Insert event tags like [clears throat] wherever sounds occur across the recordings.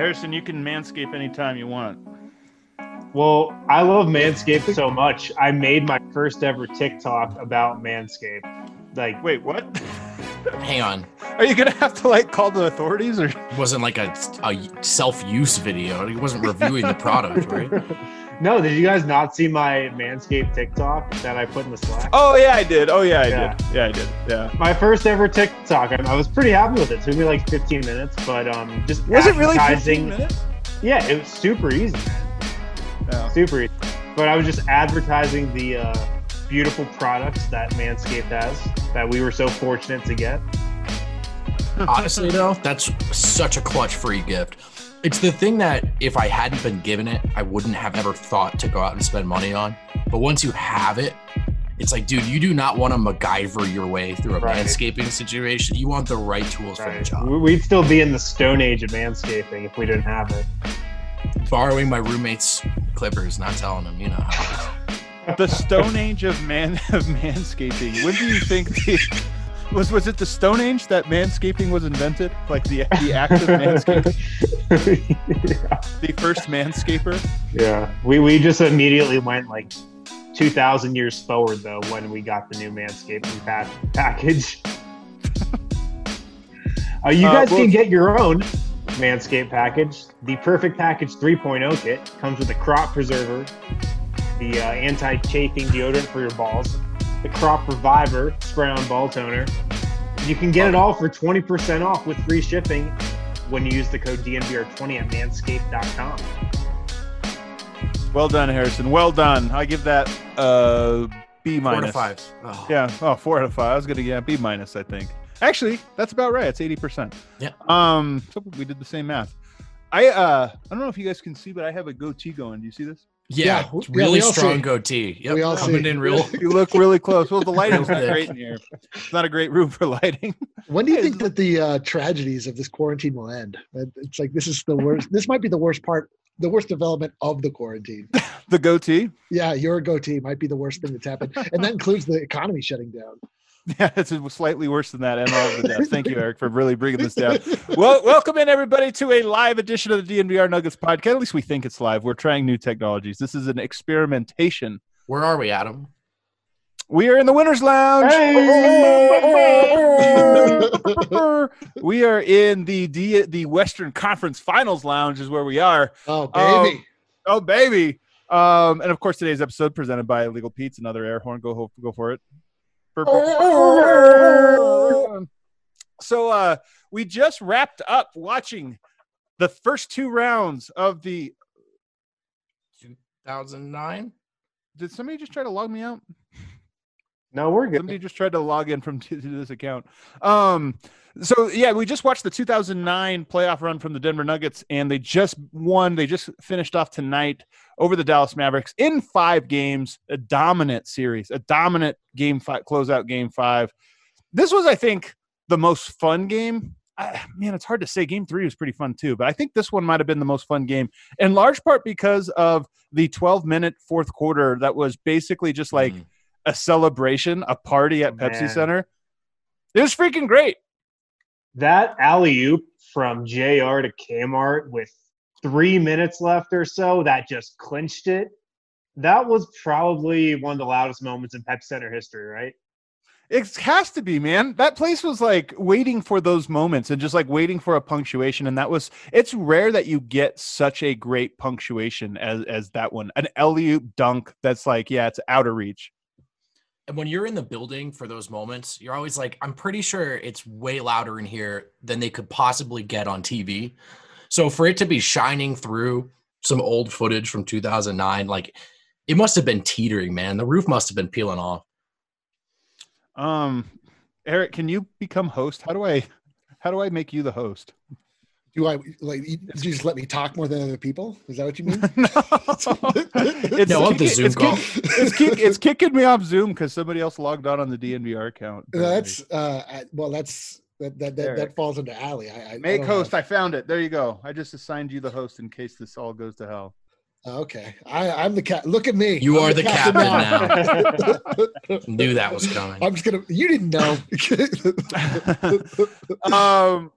Harrison, you can manscape anytime you want. Well, I love Manscaped so much. I made my first ever TikTok about Manscaped. Like, Wait, what? [laughs] Hang on. Are you gonna have to like call the authorities or? It wasn't like a, a self-use video. He wasn't reviewing the product, right? [laughs] no, did you guys not see my Manscaped TikTok that I put in the Slack? Oh yeah, I did. Oh yeah, I Yeah. did. Yeah, I did. Yeah. My first ever TikTok. I, I was pretty happy with it. It took me like 15 minutes, but um, just Was it really 15 minutes? Yeah, it was super easy. Yeah. Super easy. But I was just advertising the uh, beautiful products that Manscaped has that we were so fortunate to get. Honestly, though, that's such a clutch free gift. It's the thing that if I hadn't been given it, I wouldn't have ever thought to go out and spend money on. But once you have it, it's like, dude, you do not want to MacGyver your way through a Right. manscaping situation. You want the right tools for the job. We- We'd still be in the stone age of manscaping if we didn't have it. Borrowing my roommate's clippers, not telling him, you know how it is. The Stone Age of man [laughs] of manscaping. When do you think the was was it the Stone Age that manscaping was invented? Like the the act of manscaping, yeah. [laughs] the first manscaper. yeah. We, we just immediately went like 2,000 years forward, though, when we got the new manscaping pa- package. [laughs] uh, you Uh, guys well- can get your own Manscaped package. The Perfect Package 3.0 kit comes with a crop preserver, the uh, anti-chafing deodorant for your balls, the Crop Reviver spray-on ball toner. You can get it all for 20% off with free shipping when you use the code DNVR20 at manscaped.com. Well done, Harrison. Well done. I give that uh B Four to minus. five. Oh. Yeah. Oh, four out of five. I was gonna yeah B minus. I think. Actually, that's about right. It's eighty percent. Yeah. Um. So we did the same math. I uh I don't know if you guys can see, but I have a goatee going. Do you see this? Yeah, Yeah, it's yeah, really all strong goatee. Yep, We all coming see. in real. [laughs] You look really close. Well, the lighting's [laughs] not great in here. It's not a great room for lighting. When do you [laughs] think that the uh, tragedies of this quarantine will end? It's like this is the worst. This might be the worst part, the worst development of the quarantine. The goatee. Yeah, your goatee might be the worst thing that's happened, and that includes the economy shutting down. [laughs] Yeah, it's slightly worse than that, and all of the deaths. Thank you, Eric, for really bringing this down. [laughs] Well, welcome in everybody to a live edition of the DNVR Nuggets podcast. At least we think it's live. We're trying new technologies. This is an experimentation. Where are we, Adam? We are in the winners lounge. [laughs] we are in the D- the Western Conference Finals lounge is where we are. oh, baby. Oh baby. Um, and of course today's episode presented by Illegal Pete's another air horn. Go go for it. [laughs] So uh we just wrapped up watching the first two rounds of the 2009. did somebody just try to log me out? No, we're good. Somebody just tried to log in from to, [laughs] to this account. Um, so yeah, we just watched the 2009 playoff run from the Denver Nuggets, and they just won. They just finished off tonight over the Dallas Mavericks in five games, a dominant series, a dominant game five closeout game five. This was, I think, the most fun game. I, man, it's hard to say. Game three was pretty fun too, but I think this one might have been the most fun game, in large part because of the 12 minute fourth quarter that was basically just like Mm. a celebration, a party at Oh, Pepsi man. Center. It was freaking great. That alley oop from JR to Kmart with three minutes left or so that just clinched it. That was probably one of the loudest moments in Pep Center history, right? It has to be, man. That place was like waiting for those moments and just like waiting for a punctuation. And that was it's rare that you get such a great punctuation as as that one. An alley oop dunk that's like, yeah, it's out of reach. And when you're in the building for those moments, you're always like, I'm pretty sure it's way louder in here than they could possibly get on TV. So for it to be shining through some old footage from 2009, like it must have been teetering, man. The roof must have been peeling off. Um Eric, can you become host? How do I how do I make you the host? Do I like? You, just let me talk more than other people? Is that what you mean? [laughs] no. It's, No, of the kicking- Zoom it's, call. kick- [laughs] it's, kick- it's kicking me off Zoom because somebody else logged on on the DNVR account. that's uh, I- well, that's that that that, that falls into alley. I, I I Make don't host. have- I found it. There you go. I just assigned you the host in case this all goes to hell. Okay, I I'm the cat. Look at me. You I'm are the captain now. [laughs] Knew that was coming. I'm just gonna. You didn't know. um,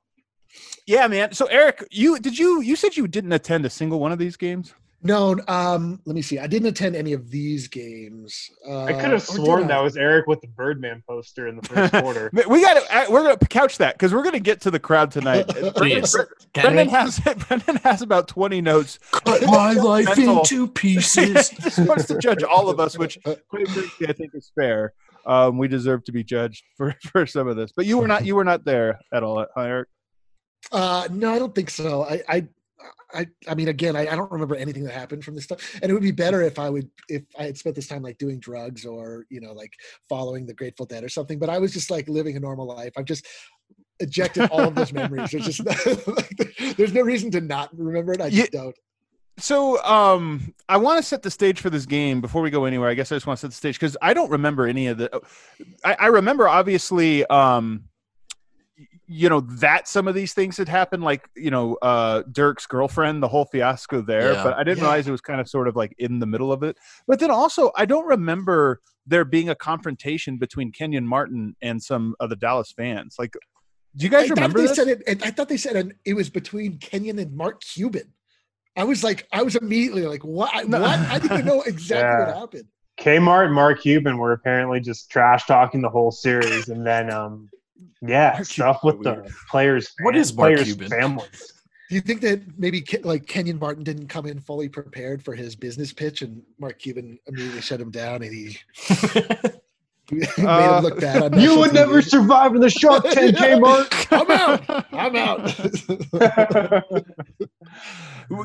Yeah, man. So Eric, you did you you said you didn't attend a single one of these games? No, um, let me see. I didn't attend any of these games. Uh, I could have sworn that was Eric with the Birdman poster in the first [laughs] quarter. We got to we're gonna couch that because we're gonna get to the crowd tonight. [laughs] Brendan, Brendan has [laughs] Brendan has about twenty notes. cut my life Mental. into he pieces? just wants to judge all of us, which quite frankly I think is fair. Um, we deserve to be judged for for some of this, but you were not you were not there at all, Eric. Uh, no, I don't think so. I, I, I, I mean, again, I, I don't remember anything that happened from this stuff. And it would be better if I would, if I had spent this time like doing drugs or you know, like following the Grateful Dead or something. But I was just like living a normal life. I've just ejected all of those [laughs] memories. There's just, [laughs] there's no reason to not remember it. I just don't. So, um, I want to set the stage for this game before we go anywhere. I guess I just want to set the stage because I don't remember any of the. I, I remember obviously, um, you know that some of these things had happened, like you know uh, Dirk's girlfriend, the whole fiasco there. Yeah. But I didn't Yeah. realize it was kind of sort of like in the middle of it. But then also, I don't remember there being a confrontation between Kenyon Martin and some of the Dallas fans. Like, do you guys I remember they this? said it. I thought they said it, it was between Kenyon and Mark Cuban. I was like, I was immediately like, what? No. What? I didn't know exactly what [laughs] Yeah. happened. Kmart and Mark Cuban were apparently just trash talking the whole series, and then um, yeah, Mark stuff Cuban's with the weird. players. What is Mark players' Cuban? families? Do you think that maybe like Kenyon Martin didn't come in fully prepared for his business pitch, and Mark Cuban immediately shut him down, and he [laughs] [laughs] made Uh, him look bad on You national would never TV? survive in the Shark [laughs] Tank, Kmart. I'm out. I'm out.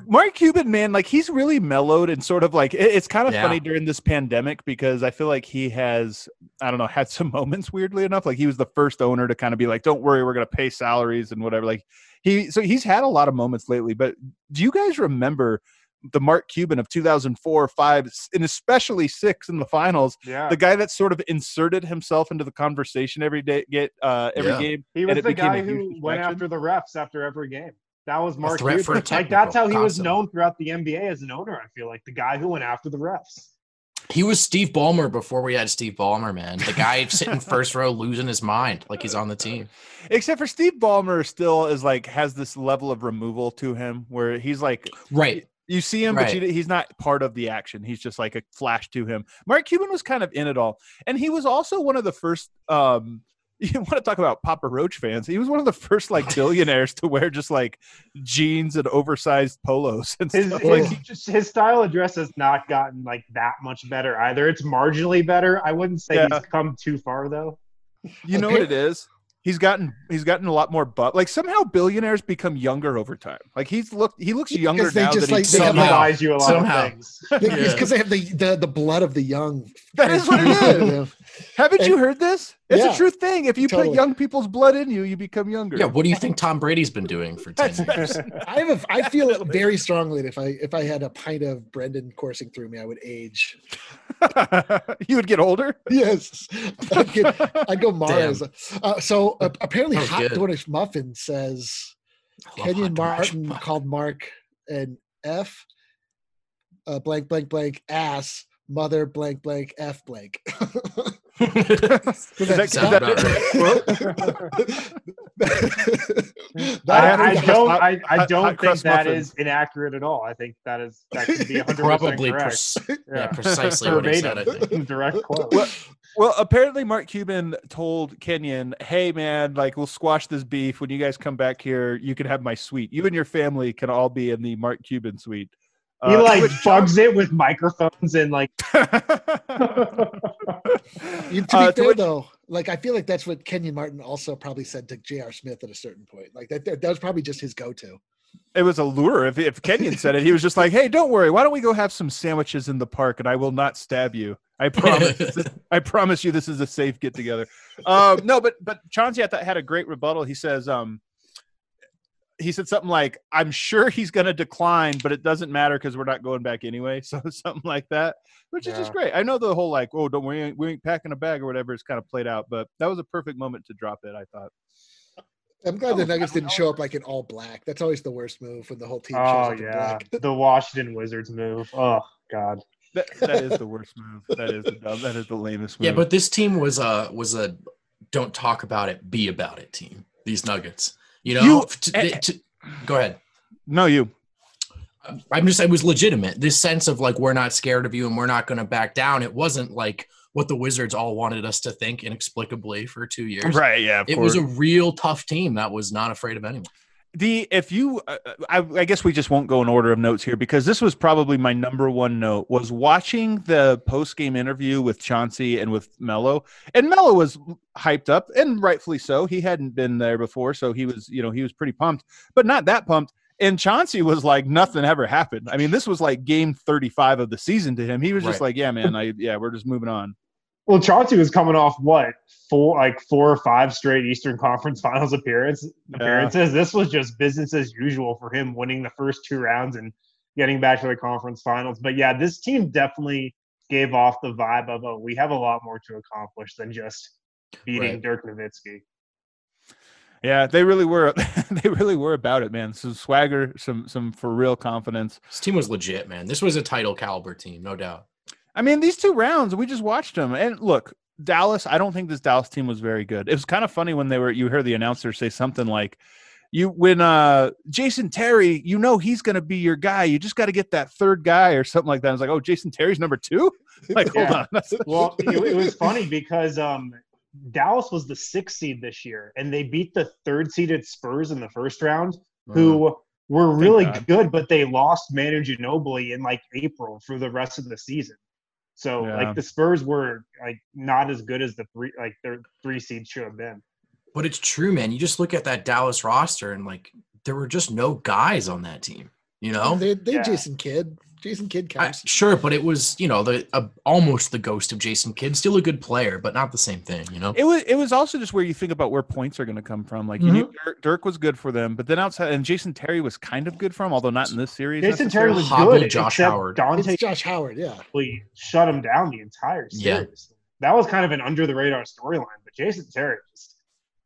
Mark Cuban, man, like he's really mellowed and sort of like it's kind of Yeah. funny during this pandemic because I feel like he has, I don't know, had some [laughs] moments weirdly enough. Like he was the first owner to kind of be like, "Don't worry, we're gonna pay salaries and whatever." Like he, so he's had a lot of moments lately. But do you guys remember the Mark Cuban of 2004, five, and especially six in the finals? yeah, The guy that sort of inserted himself into the conversation every day, get uh, every Yeah. game. he and was it the guy who went after the refs after every game. That was Mark threat for a Cuban. Like that's how he technical, was known throughout the NBA as an owner. I feel like the guy who went after the refs. He was Steve Ballmer before we had Steve Ballmer, man. The guy sitting [laughs] first row losing his mind like he's on the team. Except for Steve Ballmer still is like has this level of removal to him where he's like Right. you see him, but you, he's not part of the action. He's just like a flash to him. Mark Cuban was kind of in it all, and he was also one of the first. Um, [laughs] you want to talk about Papa Roach fans? He was one of the first like billionaires to wear just like jeans and oversized polos and His stuff. his, Like, just, his style of dress has not gotten like that much better either. It's marginally better. I wouldn't say Yeah. he's come too far though. you know what it is? He's gotten he's gotten a lot more butt. Like somehow billionaires become younger over time. Like he's looked he looks younger Because they now just, than he like, did they. Somehow. Provides you a lot Somehow. of things. It's [laughs] Yeah. because they have the, the the blood of the young. That is what it is. [laughs] Haven't you heard this? It's Yeah, a true thing. If you totally. put young people's blood in you, you become younger. Yeah. What do you think Tom Brady's been doing for 10 years? I have a, I feel very strongly that if I if I had a pint of Brendan coursing through me, I would age. [laughs] you would get older. Yes, I'd, get, I'd go Mars. Uh, so uh, apparently, Hot good. Dornish Muffin says Kenyon hot dogs. Martin called Mark an F, uh, blank blank blank ass mother blank blank F blank. [laughs] Is that- Sounds is that- about [laughs] That- I, I don't. I, I don't think crust that muffins. is inaccurate at all. I think that is that could be 100 Probably correct. pres- yeah, [laughs] precisely what he said, I think. [laughs] Direct quote. Well, well, apparently Mark Cuban told Kenyon, "Hey, man, like we'll squash this beef when you guys come back here. You can have my suite. You and your family can all be in the Mark Cuban suite." He Uh, like which- bugs it with microphones and like. [laughs] You- to be Uh, to fair which- though, like I feel like that's what Kenyon Martin also probably said to J.R. Smith at a certain point. Like that, that, that was probably just his go-to. it was a lure. If, if Kenyon said it, he was just like, "Hey, don't worry. Why don't we go have some sandwiches in the park, and I will not stab you. I [laughs] promise. is- I promise you, this is a safe get together." Um, no, but but Chauncey I thought had a great rebuttal. He says, um, he said something like, "I'm sure he's going to decline, but it doesn't matter because we're not going back anyway." [laughs] So something like that, which is just great. I know the whole like, "Oh, don't we we ain't packing a bag" or whatever is kind of played out, but that was a perfect moment to drop it. I thought. I'm glad Oh, the Nuggets didn't show up like in all black. That's always the worst move when the whole team shows Oh up in yeah, black. [laughs] the Washington Wizards move. Oh god. That, that is the worst move. That is the dumb, that is the lamest move. Yeah, but this team was a was a don't talk about it, be about it team. These Nuggets. You know, You- to- to- go ahead. No, you. I'm just it was legitimate. This sense of like we're not scared of you and we're not going to back down. It wasn't like what the Wizards all wanted us to think inexplicably for two years. Right. Yeah. Of It course. was a real tough team that was not afraid of anyone. The if you uh, I, I guess we just won't go in order of notes here because this was probably my number one note was watching the post game interview with Chauncey and with Mello and Mello was hyped up and rightfully so. He hadn't been there before so he was you know he was pretty pumped but not that pumped. And Chauncey was like nothing ever happened. I mean this was like game 35 of the season to him. He was just Right. like yeah man I yeah we're just moving on Well, Chauncey was coming off what four, like four or five straight Eastern Conference [laughs] Finals appearance appearances. This was just business as usual for him, winning the first two rounds and getting back to the conference finals. But yeah, this team definitely gave off the vibe of, oh, we have a lot more to accomplish than just beating Right. Dirk Nowitzki. yeah they really were [laughs] they really were about it man some swagger some some for real confidence This team was legit, man. This was a title caliber team, no doubt. I mean, these two rounds, we just watched them. And look, Dallas, I don't think this Dallas team was very good. It was kind of funny when they were you hear the announcer say something like you when uh Jason Terry, you know he's gonna be your guy. You just gotta get that third guy or something like that. I was like, Oh, Jason Terry's number two? [laughs] Like, hold Yeah. on. [laughs] Well, it, it was funny because um, Dallas was the sixth seed this year, and they beat the third seeded Spurs in the first round, who were really good, but they lost Manu Ginobili in like April for the rest of the season. So Yeah. like the Spurs were like not as good as the three like their three seeds should have been. But it's true, man. You just look at that Dallas roster and like there were just no guys on that team. You know, they they Yeah. Jason Kidd. Jason Kidd I- counts. sure, but it was you know the uh, almost the ghost of Jason Kidd, still a good player, but not the same thing. You know, It was it was also just where you think about where points are gonna come from. Like you knew Dirk, Dirk was good for them, but then outside and Jason Terry was kind of good for him, although not in this series. Jason Terry was Hobble good. Josh Howard. Dante it's Josh Howard. Yeah. Ginobili shut him down the entire Yeah. series. That was kind of an under the radar storyline, but Jason Terry just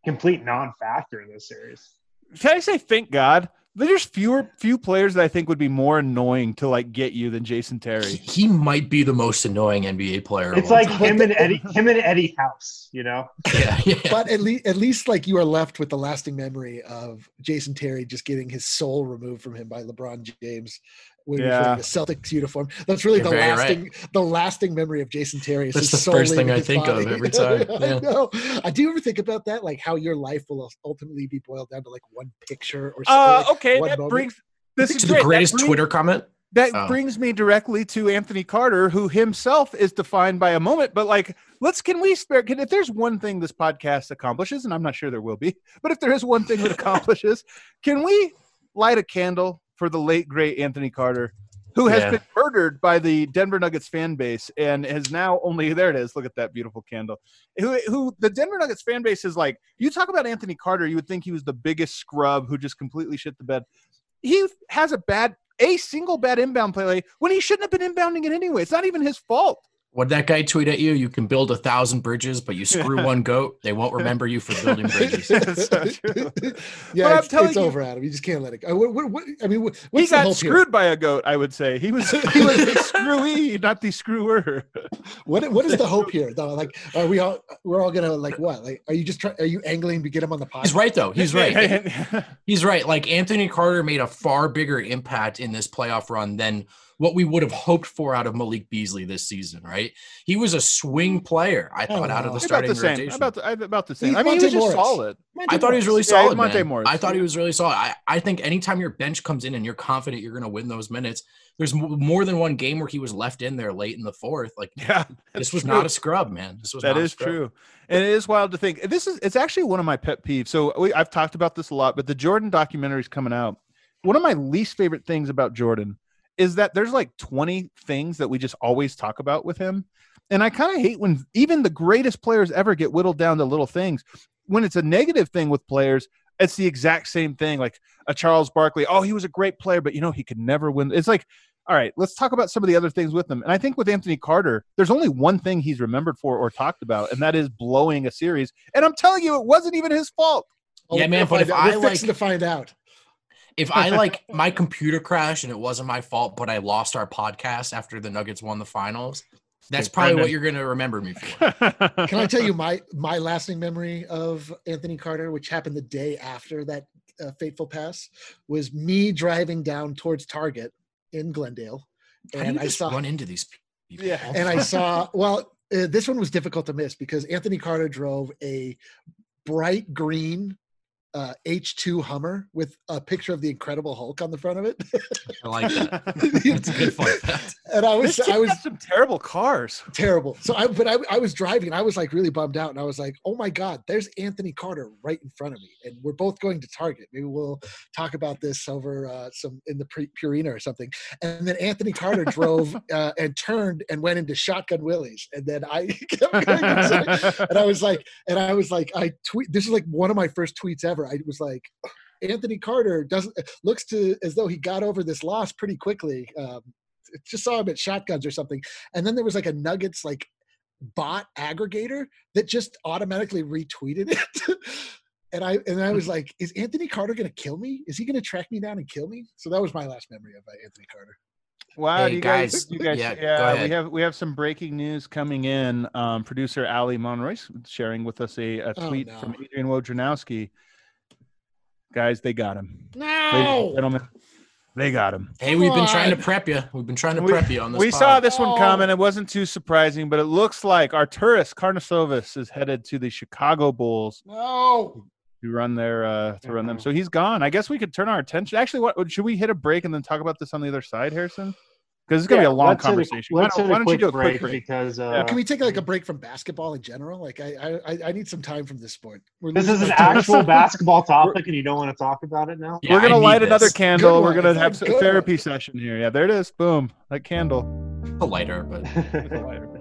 complete non-factor in this series. Can I say thank God? There's fewer few players that I think would be more annoying to like get you than Jason Terry. he might be the most annoying NBA player. It's like time. him and Eddie, him and Eddie House, you know. [laughs] yeah, yeah. But at least at least like you are left with the lasting memory of Jason Terry just getting his soul removed from him by LeBron James when he was Yeah. wearing a Celtics uniform. That's really You're the very right. lasting the lasting memory of Jason Terry. is That's the first thing I his think of every [laughs] time, yeah. I know. I do ever think about that, like how your life will ultimately be boiled down to like one picture or Uh, something. okay, that moment. brings this is to the greatest brings- Twitter comment. That Oh. brings me directly to Anthony Carter, who himself is defined by a moment. But like, let's can we spare? Can if there's one thing this podcast accomplishes, and I'm not sure there will be, but if there is one thing that accomplishes, can we light a candle for the late great Anthony Carter, who has Yeah. been murdered by the Denver Nuggets fan base and has now only there it is. Look at that beautiful candle. Who who the Denver Nuggets fan base is like? You talk about Anthony Carter, you would think he was the biggest scrub who just completely shit the bed. He has a bad a single bad inbound play when he shouldn't have been inbounding it anyway. It's not even his fault. What that guy tweet at you? You can build a thousand bridges, but you screw [laughs] one goat, they won't remember you for building [laughs] bridges. So [laughs] yeah, But I'm it's, telling it's you- over, Adam. You just can't let it go. Uh, what, what, what, I mean, what, he what's the got hope here? screwed by a goat, I would say. He was he was the screwy, not the screwer. What what is the hope here though? Like, are we all we're all gonna like what? Like, are you just trying? Are you angling to get him on the podcast? He's right though. He's right. He's right. Like Anthony Carter made a far bigger impact in this playoff run than what we would have hoped for out of Malik Beasley this season, right? He was a swing player, I thought, out of the know. about starting the same. rotation. About the, about the same. He's I mean, he was Monte just Morris. solid. I thought he was really Yeah, solid. Monte man. Morris. I thought he was really solid. I, I think anytime your bench comes in and you're confident you're going to win those minutes, there's more than one game where he was left in there late in the fourth. Like Yeah, this was true. not a scrub, man. This was That not a is scrub. true, and it is wild to think. This is it's actually one of my pet peeves. So we, I've talked about this a lot, but the Jordan documentary is coming out. One of my least favorite things about Jordan is that there's like 20 things that we just always talk about with him, and I kind of hate when even the greatest players ever get whittled down to little things. When it's a negative thing with players, it's the exact same thing. Like a Charles Barkley, oh, he was a great player, but you know he could never win. It's like all right, let's talk about some of the other things with him. And I think with Anthony Carter, there's only one thing he's remembered for or talked about, and that is blowing a series. And I'm telling you, it wasn't even his fault. Oh, Yeah, we're man, but find if out. I, like- to find out. If I like [laughs] my computer crashed and it wasn't my fault, but I lost our podcast after the Nuggets won the finals, that's Okay, probably what you're going to remember me for. [laughs] Can I tell you my my lasting memory of Anthony Carter, which happened the day after that uh, fateful pass was me driving down towards Target in Glendale, How do you and I saw run into these people? Yeah. and I saw [laughs] well, uh, this one was difficult to miss because Anthony Carter drove a bright green uh, H2 Hummer with a picture of the Incredible Hulk on the front of it. I like that. [laughs] It's a good fun fact. and I was I was some terrible cars. terrible. So I but I, I was driving and I was like really bummed out and I was like, oh my God, there's Anthony Carter right in front of me. And we're both going to Target. Maybe we'll talk about this over uh, some in the pre- Purina or something. And then Anthony Carter drove [laughs] uh, and turned and went into Shotgun Willie's. And then I [laughs] kept going and I was like, and I was like, I tweet this is like one of my first tweets ever. I was like, Anthony Carter doesn't looks to as though he got over this loss pretty quickly. Um, just saw him at shotguns or something. And then there was like a Nuggets like bot aggregator that just automatically retweeted it. [laughs] and I and I was like, is Anthony Carter gonna kill me? Is he gonna track me down and kill me? So that was my last memory of uh, Anthony Carter. Wow, Hey, you guys, guys, you guys, yeah, go yeah, we have we have some breaking news coming in. Um, producer Ali Monroy's sharing with us a, a Oh, tweet no. from Adrian Wojnarowski. Guys, they got him. No. gentlemen, they got him. Hey, we've been trying to prep you. We've been trying to We- prep you on this. We pod. saw this one coming. It wasn't too surprising, but it looks like Arturas Karnisovas is headed to the Chicago Bulls No. to run their uh, to run them. So he's gone. I guess we could turn our attention. Actually, what should we hit a break and then talk about this on the other side, Harrison? Because it's gonna Yeah, be a long let's a- conversation. Why let's don't, hit why don't you do a quick break break? because uh, Yeah. Can we take like a break from basketball in general? Like I I, I- I need some time from this sport. We're this losing is an actual [laughs] basketball topic and you don't want to talk about it now? Yeah, We're gonna I need light another candle. Good We're one. gonna have a good therapy session here. Yeah, there it is. Boom, that candle. [laughs] a lighter, but [laughs]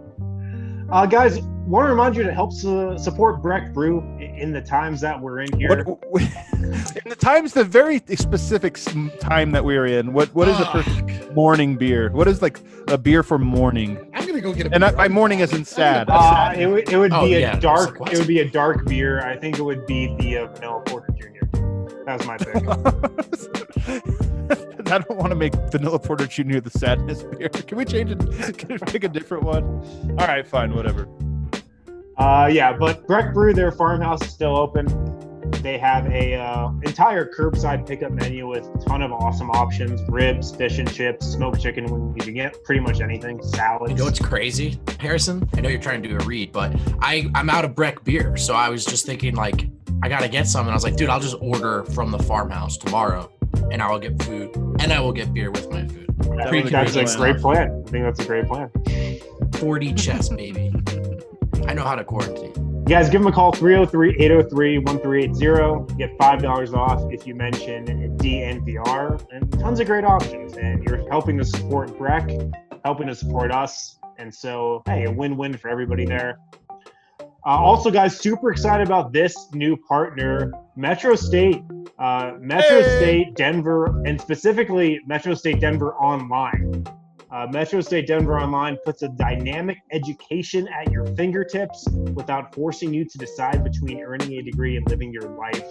uh, guys, want to remind you to help su- support Breck Brew in the times that we're in here. What, [laughs] in the times, the very specific time that we're in. What what is the Fuck. perfect morning beer? What is like a beer for morning? I'm gonna go get a And beer by right morning now. isn't I'm sad. Uh, it would it would Oh, be a yeah, it's dark like, it would be a dark beer. I think it would be the uh, vanilla porter junior. That was my pick. [laughs] I don't want to make Vanilla Porter Jr. the sadness beer. [laughs] Can we change it? Can we pick a different one? All right, fine, whatever. Uh, yeah, but Breck Brew, their farmhouse is still open. They have a uh, entire curbside pickup menu with a ton of awesome options: ribs, fish and chips, smoked chicken wings. You can get pretty much anything. Salad. you know what's crazy, Harrison? I know you're trying to do a read, but I I'm out of Breck beer, so I was just thinking like I gotta get some, and I was like, dude, I'll just order from the farmhouse tomorrow, and I will get food, and I will get beer with my food. I Pretty think that's a great plan. I think that's a great plan. 40 chess, baby. I know how to quarantine. You guys give them a call 303 803 1380. Get $5 off if you mention DNVR and tons of great options. And you're helping to support Breck, helping to support us. And so, hey, a win win for everybody there. Uh, also, guys, super excited about this new partner, Metro State. Uh, Metro Hey! State, Denver, and specifically Metro State Denver Online. Uh, Metro State Denver Online puts a dynamic education at your fingertips without forcing you to decide between earning a degree and living your life.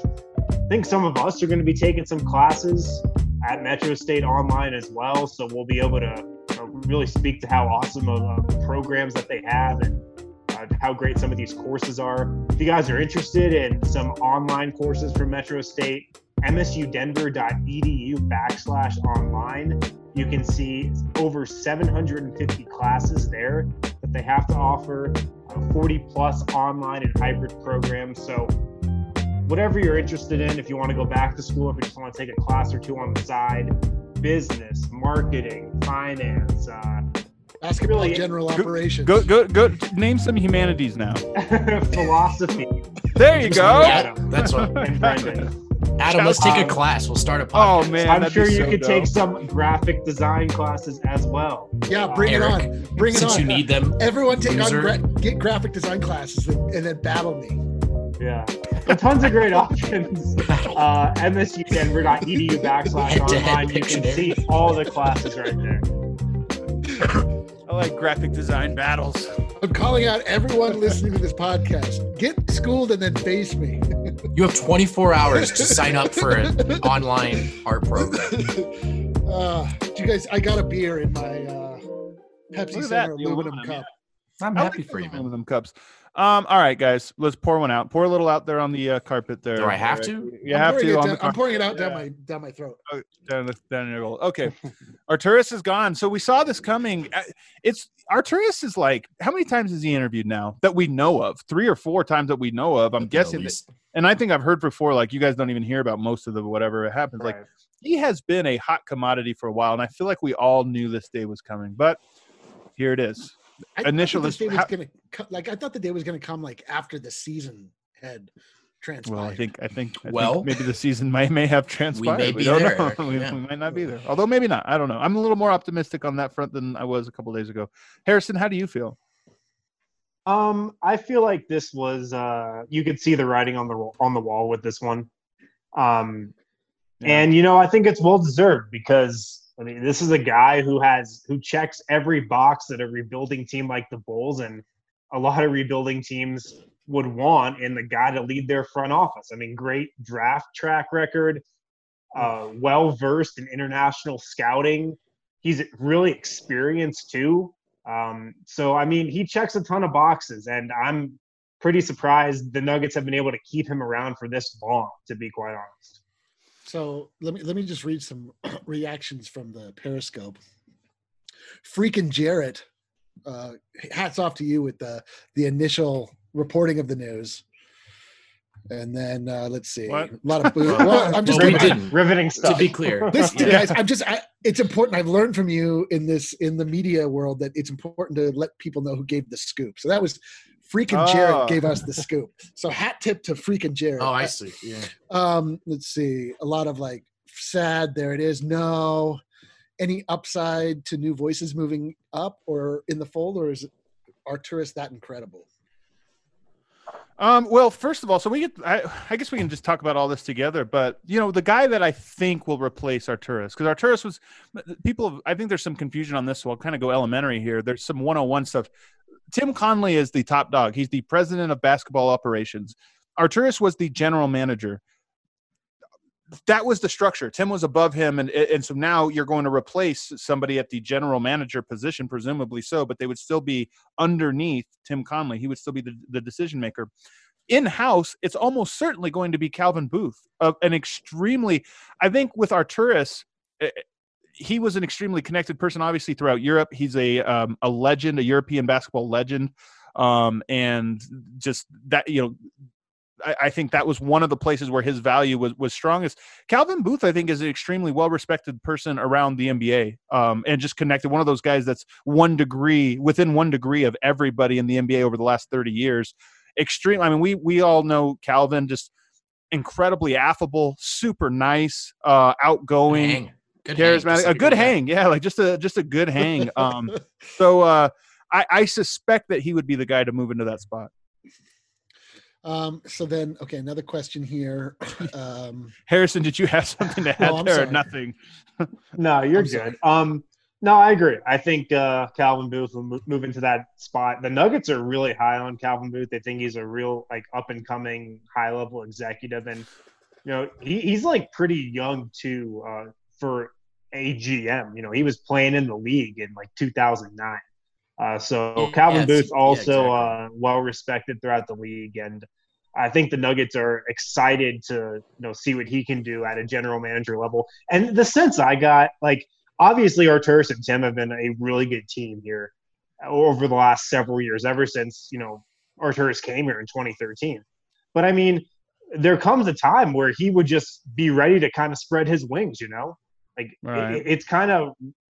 I think some of us are going to be taking some classes at Metro State Online as well, so we'll be able to uh, really speak to how awesome of uh, programs that they have and how great some of these courses are. If you guys are interested in some online courses from Metro State, msudenver.edu backslash online you can see over 750 classes there that they have to offer, uh, 40 plus online and hybrid programs. So, whatever you're interested in, if you want to go back to school, if you just want to take a class or two on the side, business, marketing, finance, uh, basketball really- general Go- operations. Go go go. Name some humanities now. [laughs] philosophy, There you go. Yeah, that's what. [laughs] and Brendan. Adam, let's take a class. We'll start a podcast. Oh man, I'm sure you so could take some graphic design classes as well. yeah, bring it Eric, on. Bring it Since on. Since you need them, Everyone take on gra- get graphic design classes and, and then battle me. Yeah. So tons of great [laughs] options. Uh, MSUDenver.edu backslash online. You can see all the classes right there. I like graphic design battles. I'm calling out everyone listening to this podcast. Get schooled and then face me. [laughs] you have 24 hours to [laughs] sign up for an online art program. [laughs] uh, do you guys, I got a beer in my uh, Pepsi Center that, aluminum aluminum, cup. I'm happy like for you, man. aluminum cups. Um, all right, guys, let's pour one out. Pour a little out there on the uh, carpet there. Do I have Eric. to? You I'm have pouring to. it on down- the I'm pouring it out down Yeah. my down my throat. down the down your goal. Okay, [laughs] Arturas is gone. So we saw this coming. Uh, It's Arturas is like how many times has he interviewed now that we know of? Three or four times that we know of. I'm At guessing, that, least. and I think I've heard before. Like you guys don't even hear about most of the whatever it happens. Like he has been a hot commodity for a while, and I feel like we all knew this day was coming. But here it is. I thought Initial this day was how- gonna co- like I thought the day was gonna come like after the season had transpired. Well, I think I think, I think Well, maybe the season may may have transpired. We may be don't there, know. Eric. [laughs] we, Yeah. we might not be there. Although maybe not. I don't know. I'm a little more optimistic on that front than I was a couple days ago. Harrison, how do you feel? Um, I feel like this was uh you could see the writing on the on the wall with this one. Um and you know, I think it's well deserved because I mean, this is a guy who has who checks every box that a rebuilding team like the Bulls and a lot of rebuilding teams would want in the guy to lead their front office. I mean, great draft track record, uh, well versed in international scouting. He's really experienced too. Um, so I mean, he checks a ton of boxes, and I'm pretty surprised the Nuggets have been able to keep him around for this long. To be quite honest. So let me let me just read some [clears throat] reactions from the Periscope. Freaking Jarrett, uh, hats off to you with the the initial reporting of the news. And then uh, let's see, What? a lot of boo. Well, [laughs] well, I'm just well, we giving- didn't. Riveting To be clear, this [laughs] Yeah. guys, I'm just I, it's important. I've learned from you in this in the media world that it's important to let people know who gave the scoop. So that was freaking Oh. Jarrett gave us the scoop. So hat tip to freaking Jared. Oh, I see. Yeah. Um, let's see. A lot of like sad. There it is. No. Any upside to new voices moving up or in the fold, or is Arturas that incredible? Um, well, first of all, so we get, I, I guess we can just talk about all this together, but you know, the guy that I think will replace Arturas, because Arturas was people, have, I think there's some confusion on this. So I'll kind of go elementary here. There's some 101 stuff. Tim Connelly is the top dog. He's the president of basketball operations. Arturas was the general manager. That was the structure. Tim was above him, and and so now you're going to replace somebody at the general manager position, presumably so, but they would still be underneath Tim Connelly. He would still be the, the decision maker. In house, it's almost certainly going to be Calvin Booth, uh, an extremely, I think, with Arturas. He was an extremely connected person, obviously throughout Europe. He's a um, a legend, a European basketball legend, um, and just that you know I, I think that was one of the places where his value was was strongest. Calvin Booth, I think, is an extremely well respected person around the NBA, um, and just connected. One of those guys that's one degree within one degree of everybody in the NBA over the last thirty years. Extreme. I mean, we we all know Calvin, just incredibly affable, super nice, uh, outgoing Hang. Good charismatic Just a good hang yeah like just a just a good hang [laughs] um so uh I, I suspect that he would be the guy to move into that spot Um, so then, okay, another question here. [laughs] Um, harrison did you have [laughs] something to add No, I'm there or nothing No, you're I'm good. sorry. Um, no, I agree. I think uh, Calvin Booth will mo- move into that spot. The Nuggets are really high on Calvin Booth. They think he's a real like up and coming high level executive, and you know he, he's like pretty young too uh, for a GM. You know he was playing in the league in like 2009. Uh, so Yeah, Calvin it's- Booth yeah, also exactly. uh, well respected throughout the league, and I think the Nuggets are excited to you know see what he can do at a general manager level. And the sense I got, like obviously Arturas and Tim have been a really good team here over the last several years, ever since you know Arturas came here in 2013. But I mean, there comes a time where he would just be ready to kind of spread his wings, you know, like Right. it- it's kind of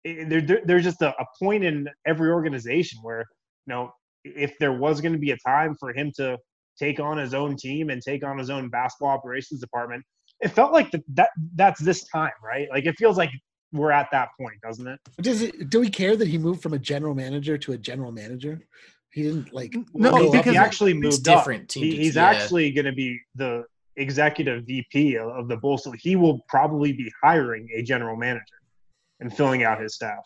there, there- there's just a, a point in every organization where you know if there was going to be a time for him to take on his own team and take on his own basketball operations department it felt like the, that that's this time right like it feels like we're at that point doesn't it does it? Do we care that he moved from a general manager to a general manager? He didn't like. No, go he, up because he actually it's moved different up. team He, he's yeah. actually going to be the executive VP of, the Bulls, so he will probably be hiring a general manager and filling out his staff.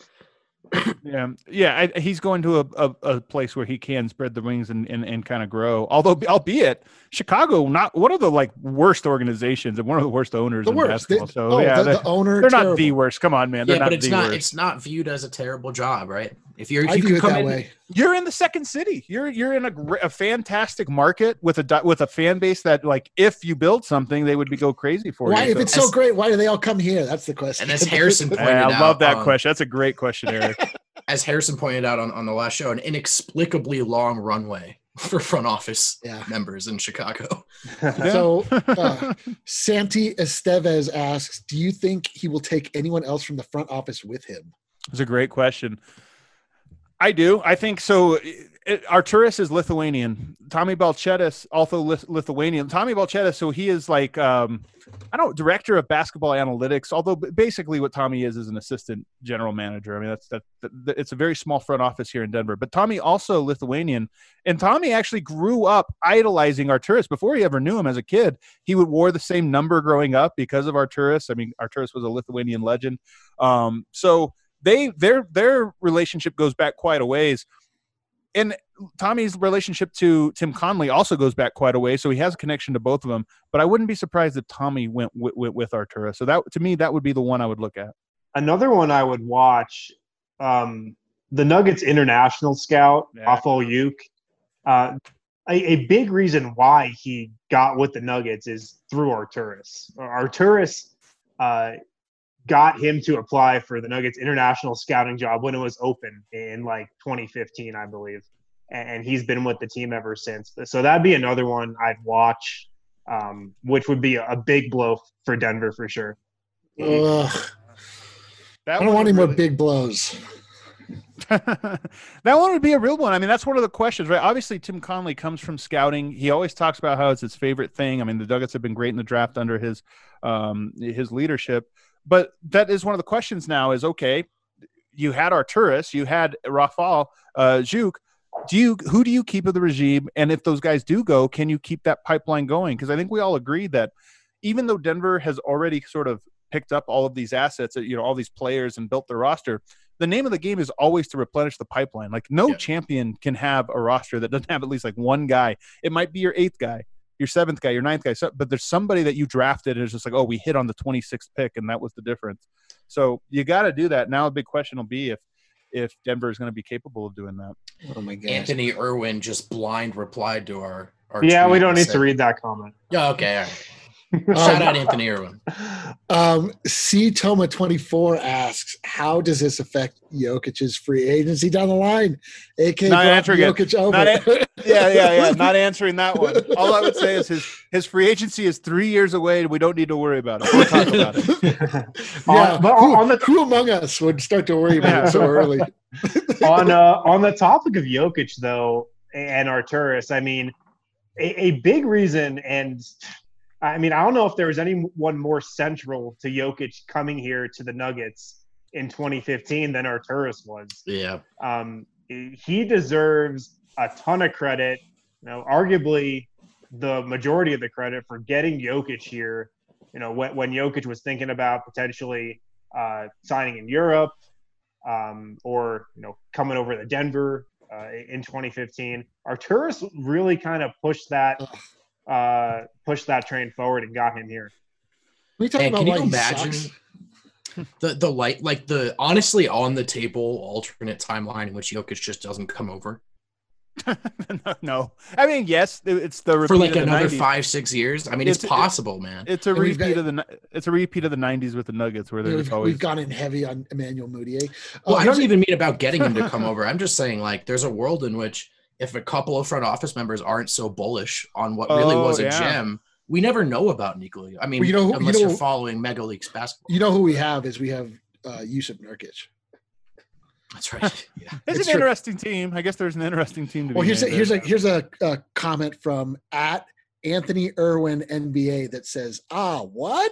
yeah yeah I, he's going to a, a, a place where he can spread the wings and, and, and kind of grow although albeit Chicago, not one of the like worst organizations and one of the worst owners The in worst. They- basketball. so oh, yeah, the, they're, the owner. they're not the worst. Come on, man. They're yeah, not but it's the not worst. it's not viewed as a terrible job, right? If you're if I you view can it come that in, way. You're in the second city. You're you're in a, gr- a fantastic market with a with a fan base that like if you build something, they would be go crazy for it. Why, you. if it's so As- great, why do they all come here? That's the question. and as Harrison Hey, [laughs] pointed I out, love that um, question. That's a great question, Eric. [laughs] As Harrison pointed out on, on the last show, an inexplicably long runway [laughs] for front office Yeah. members in Chicago. [laughs] So, uh, Santi Estevez asks, "Do you think he will take anyone else from the front office with him?" It's a great question. I do. I think so. It, Arturas is Lithuanian. Tommy Balcetis also Lith- Lithuanian. Tommy Balcetis, so he is like um, I don't director of basketball analytics. Although basically what Tommy is is an assistant general manager. I mean that's that, that it's a very small front office here in Denver. But Tommy also Lithuanian, and Tommy actually grew up idolizing Arturas before he ever knew him as a kid. He would wore the same number growing up because of Arturas. I mean Arturas was a Lithuanian legend. Um, so they their their relationship goes back quite a ways and tommy's relationship to tim connelly also goes back quite a way so he has a connection to both of them but i wouldn't be surprised if tommy went with, with, with artura so that to me that would be the one i would look at Another one I would watch, um, the Nuggets international scout, Yeah. Afo Juc. Uh, a, a big reason why he got with the Nuggets is through Arturas. Arturas uh, got him to apply for the Nuggets international scouting job when it was open in like 2015, I believe. And, and he's been with the team ever since. So that'd be another one I'd watch, um, which would be a, a big blow for Denver for sure. Ugh, that I don't one want would any more big blows. [laughs] that one would be a real one. I mean, that's one of the questions, right? Obviously, Tim Connelly comes from scouting. He always talks about how it's his favorite thing. I mean, the Nuggets have been great in the draft under his um, his leadership. But that is one of the questions now. Is okay, you had Arturas, you had Rafal uh, Juc. Do you who do you keep of the regime? And if those guys do go, can you keep that pipeline going? Because I think we all agree that even though Denver has already sort of picked up all of these assets, you know, all these players and built their roster, the name of the game is always to replenish the pipeline. Like no Yeah. champion can have a roster that doesn't have at least like one guy. It might be your eighth guy, your seventh guy, your ninth guy, so, but there's somebody that you drafted and it's just like, oh, we hit on the 26th pick and that was the difference. So you got to do that. Now a big question will be if if Denver is going to be capable of doing that. Oh my god! Anthony Irwin just blind replied to our. our Yeah, we don't need said- to read that comment. Yeah, okay. all right. [laughs] Shout out Anthony Irwin. Um, C Toma twenty four asks, "How does this affect Jokic's free agency down the line?" AK Not brought answering it. Over. Not Yeah, yeah, yeah. [laughs] Not answering that one. All I would say is his his free agency is three years away, and we don't need to worry about it. We'll talk about it. [laughs] yeah, On- but who, on the who among us would start to worry about it so early? on uh, on the topic of Jokic though and Arturas, I mean, a, a big reason, and I mean, I don't know if there was anyone more central to Jokic coming here to the Nuggets in 2015 than Arturas was. Yeah. Um, he deserves a ton of credit. You know, arguably the majority of the credit for getting Jokic here. You know, when, when Jokic was thinking about potentially uh, signing in Europe um, or you know coming over to Denver uh, in 2015, Arturas really kind of pushed that uh, pushed that train forward and got him here. We talk Man, about can you imagine [laughs] the the light like the honestly on the table alternate timeline in which Jokic just doesn't come over [laughs] no, I mean yes, it's the repeat for like of the another 90s. five six years? I mean, it's, It's- possible, man. It's a And repeat got- of the it's a repeat of the '90s with the Nuggets, where You we've, always we've gone in heavy on Emmanuel Mudiay. Well, Uh, I don't even mean about getting him to come [laughs] over. I'm just saying like there's a world in which if a couple of front office members aren't so bullish on what really was Oh, a yeah. gem, we never know about Nikola. I mean, Well, you know who- you unless you know- are following Mega Leagues basketball. You know who we have is we have uh, Jusuf Nurkic. That's right. [laughs] Yeah. It's, It's an true. interesting team. I guess there's an interesting team to Well, be here's a, here's a here's a, a comment from at Anthony Irwin NBA that says, "Ah, what?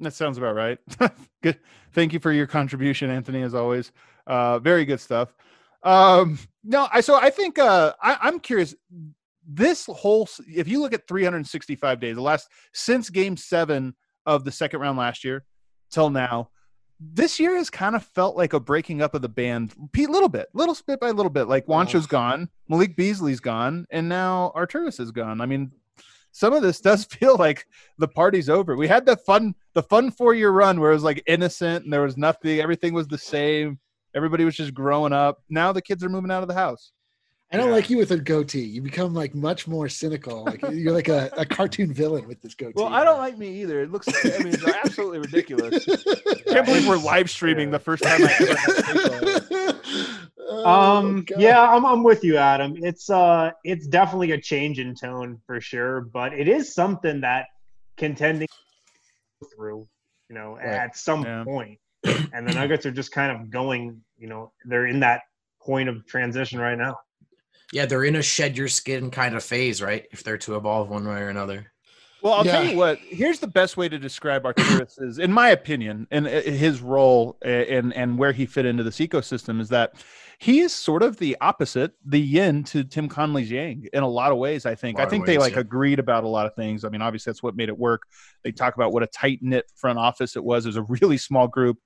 That sounds about right. [laughs] good. Thank you for your contribution, Anthony, as always. Uh, very good stuff. Um, no, I so I think uh, I, I'm curious. This whole, if you look at 365 days, the last since Game Seven of the second round last year till now, this year has kind of felt like a breaking up of the band, a little bit, little bit by little bit. Like Juancho's gone, Malik Beasley's gone, and now Arturas is gone. I mean, some of this does [laughs] feel like the party's over. We had the fun, the fun four year run where it was like innocent and there was nothing, everything was the same. Everybody was just growing up. Now the kids are moving out of the house. I don't yeah. like you with a goatee. You become like much more cynical. Like [laughs] you're like a, a cartoon villain with this goatee. Well, I don't like me either. It looks, I mean, it's absolutely ridiculous. [laughs] I can't believe we're live streaming the first time I ever had [laughs] oh, Um, yeah, I'm, I'm with you, Adam. It's uh, it's definitely a change in tone for sure, but it is something that contending through, you know, right. at some yeah. point. [clears throat] And the Nuggets are just kind of going, you know, they're in that point of transition right now. Yeah, they're in a shed your skin kind of phase, right? If they're to evolve one way or another. Well, I'll yeah. tell you what. Here's the best way to describe Arturas is, in my opinion, and uh, his role uh, and and where he fit into this ecosystem is that he is sort of the opposite, the yin to Tim Connelly's yang in a lot of ways. I think. I think ways, they like yeah. agreed about a lot of things. I mean, obviously that's what made it work. They talk about what a tight knit front office it was. It was a really small group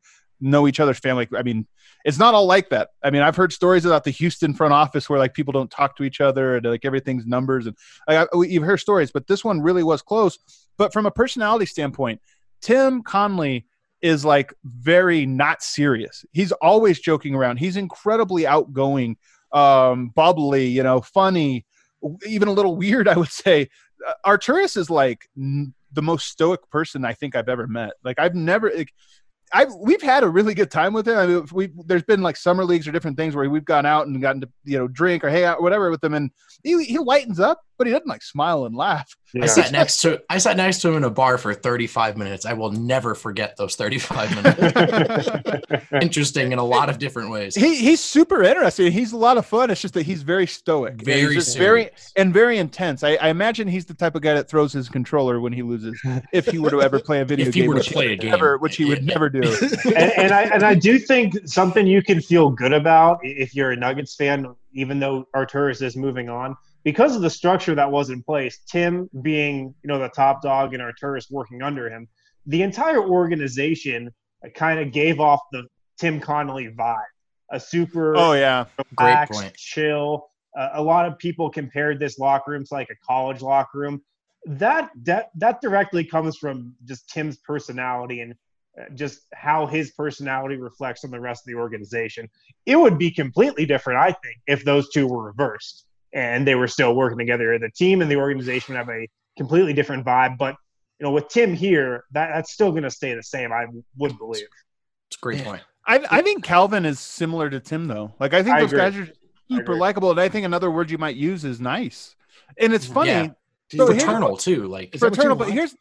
know each other's family. I mean, it's not all like that. I mean, I've heard stories about the Houston front office where like people don't talk to each other and like everything's numbers and I, you've heard stories, but this one really was close. But from a personality standpoint, Tim Connelly is like very not serious. He's always joking around. He's incredibly outgoing, um, bubbly, you know, funny, even a little [laughs] weird, I would say. Arturas is like n- the most stoic person I think I've ever met. Like I've never like, I we've had a really good time with him. I mean, we there's been like summer leagues or different things where we've gone out and gotten to you know drink or hang out whatever with him, and he he lightens up, but he doesn't like smile and laugh. Yeah. I sat next to I sat next to him in a bar for 35 minutes. I will never forget those 35 [laughs] minutes. Interesting in a lot of different ways. He he's super interesting. He's a lot of fun. It's just that he's very stoic. Very very and very intense. I, I, imagine he's the type of guy that throws his controller when he loses. If he were to ever play a [laughs] video if game, he were to play a game, never, which he would never do. [laughs] and, and I and I do think something you can feel good about if you're a Nuggets fan, even though Arturas is moving on because of the structure that was in place, Tim being you know the top dog and Arturas working under him, the entire organization kind of gave off the Tim Connelly vibe. A super oh yeah relaxed, great point chill. Uh, a lot of people compared this locker room to like a college locker room. That that that directly comes from just Tim's personality and uh, just how his personality reflects on the rest of the organization. It would be completely different, I think, if those two were reversed and they were still working together. The team and the organization have a completely different vibe, but you know, with Tim here, that that's still going to stay the same. I would believe. It's a great yeah. point. I, I think Calvin is similar to Tim though. Like I think I those agree. guys are super likable, and I think another word you might use is nice. And it's funny. Yeah. So fraternal too, like fraternal. But here's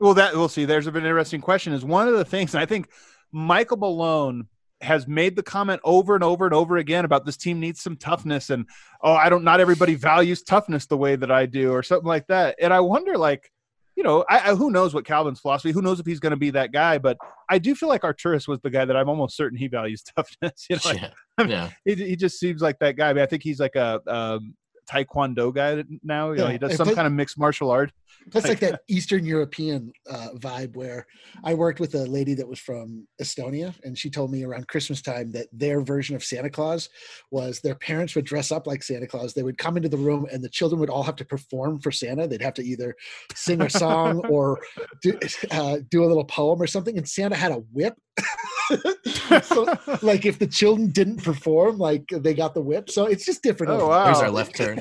well, that we'll see. There's an interesting question. Is one of the things, and I think Michael Malone has made the comment over and over and over again about this team needs some toughness and oh i don't not everybody values toughness the way that i do or something like that and i wonder like you know I, I who knows what calvin's philosophy who knows if he's going to be that guy but i do feel like arturas was the guy that i'm almost certain he values [laughs] toughness you know like, yeah, yeah. he, he just seems like that guy I, mean, I think he's like a um, taekwondo guy now. You yeah. know, he does some kind of mixed martial art. Plus, like that [laughs] Eastern European uh, vibe. Where I worked with a lady that was from Estonia, and she told me around Christmas time that their version of Santa Claus was their parents would dress up like Santa Claus. They would come into the room, and the children would all have to perform for Santa. They'd have to either sing a song [laughs] or do, uh, do a little poem or something. And Santa had a whip. [laughs] so, like if the children didn't perform, like they got the whip. So it's just different. Oh wow! There's our left turn.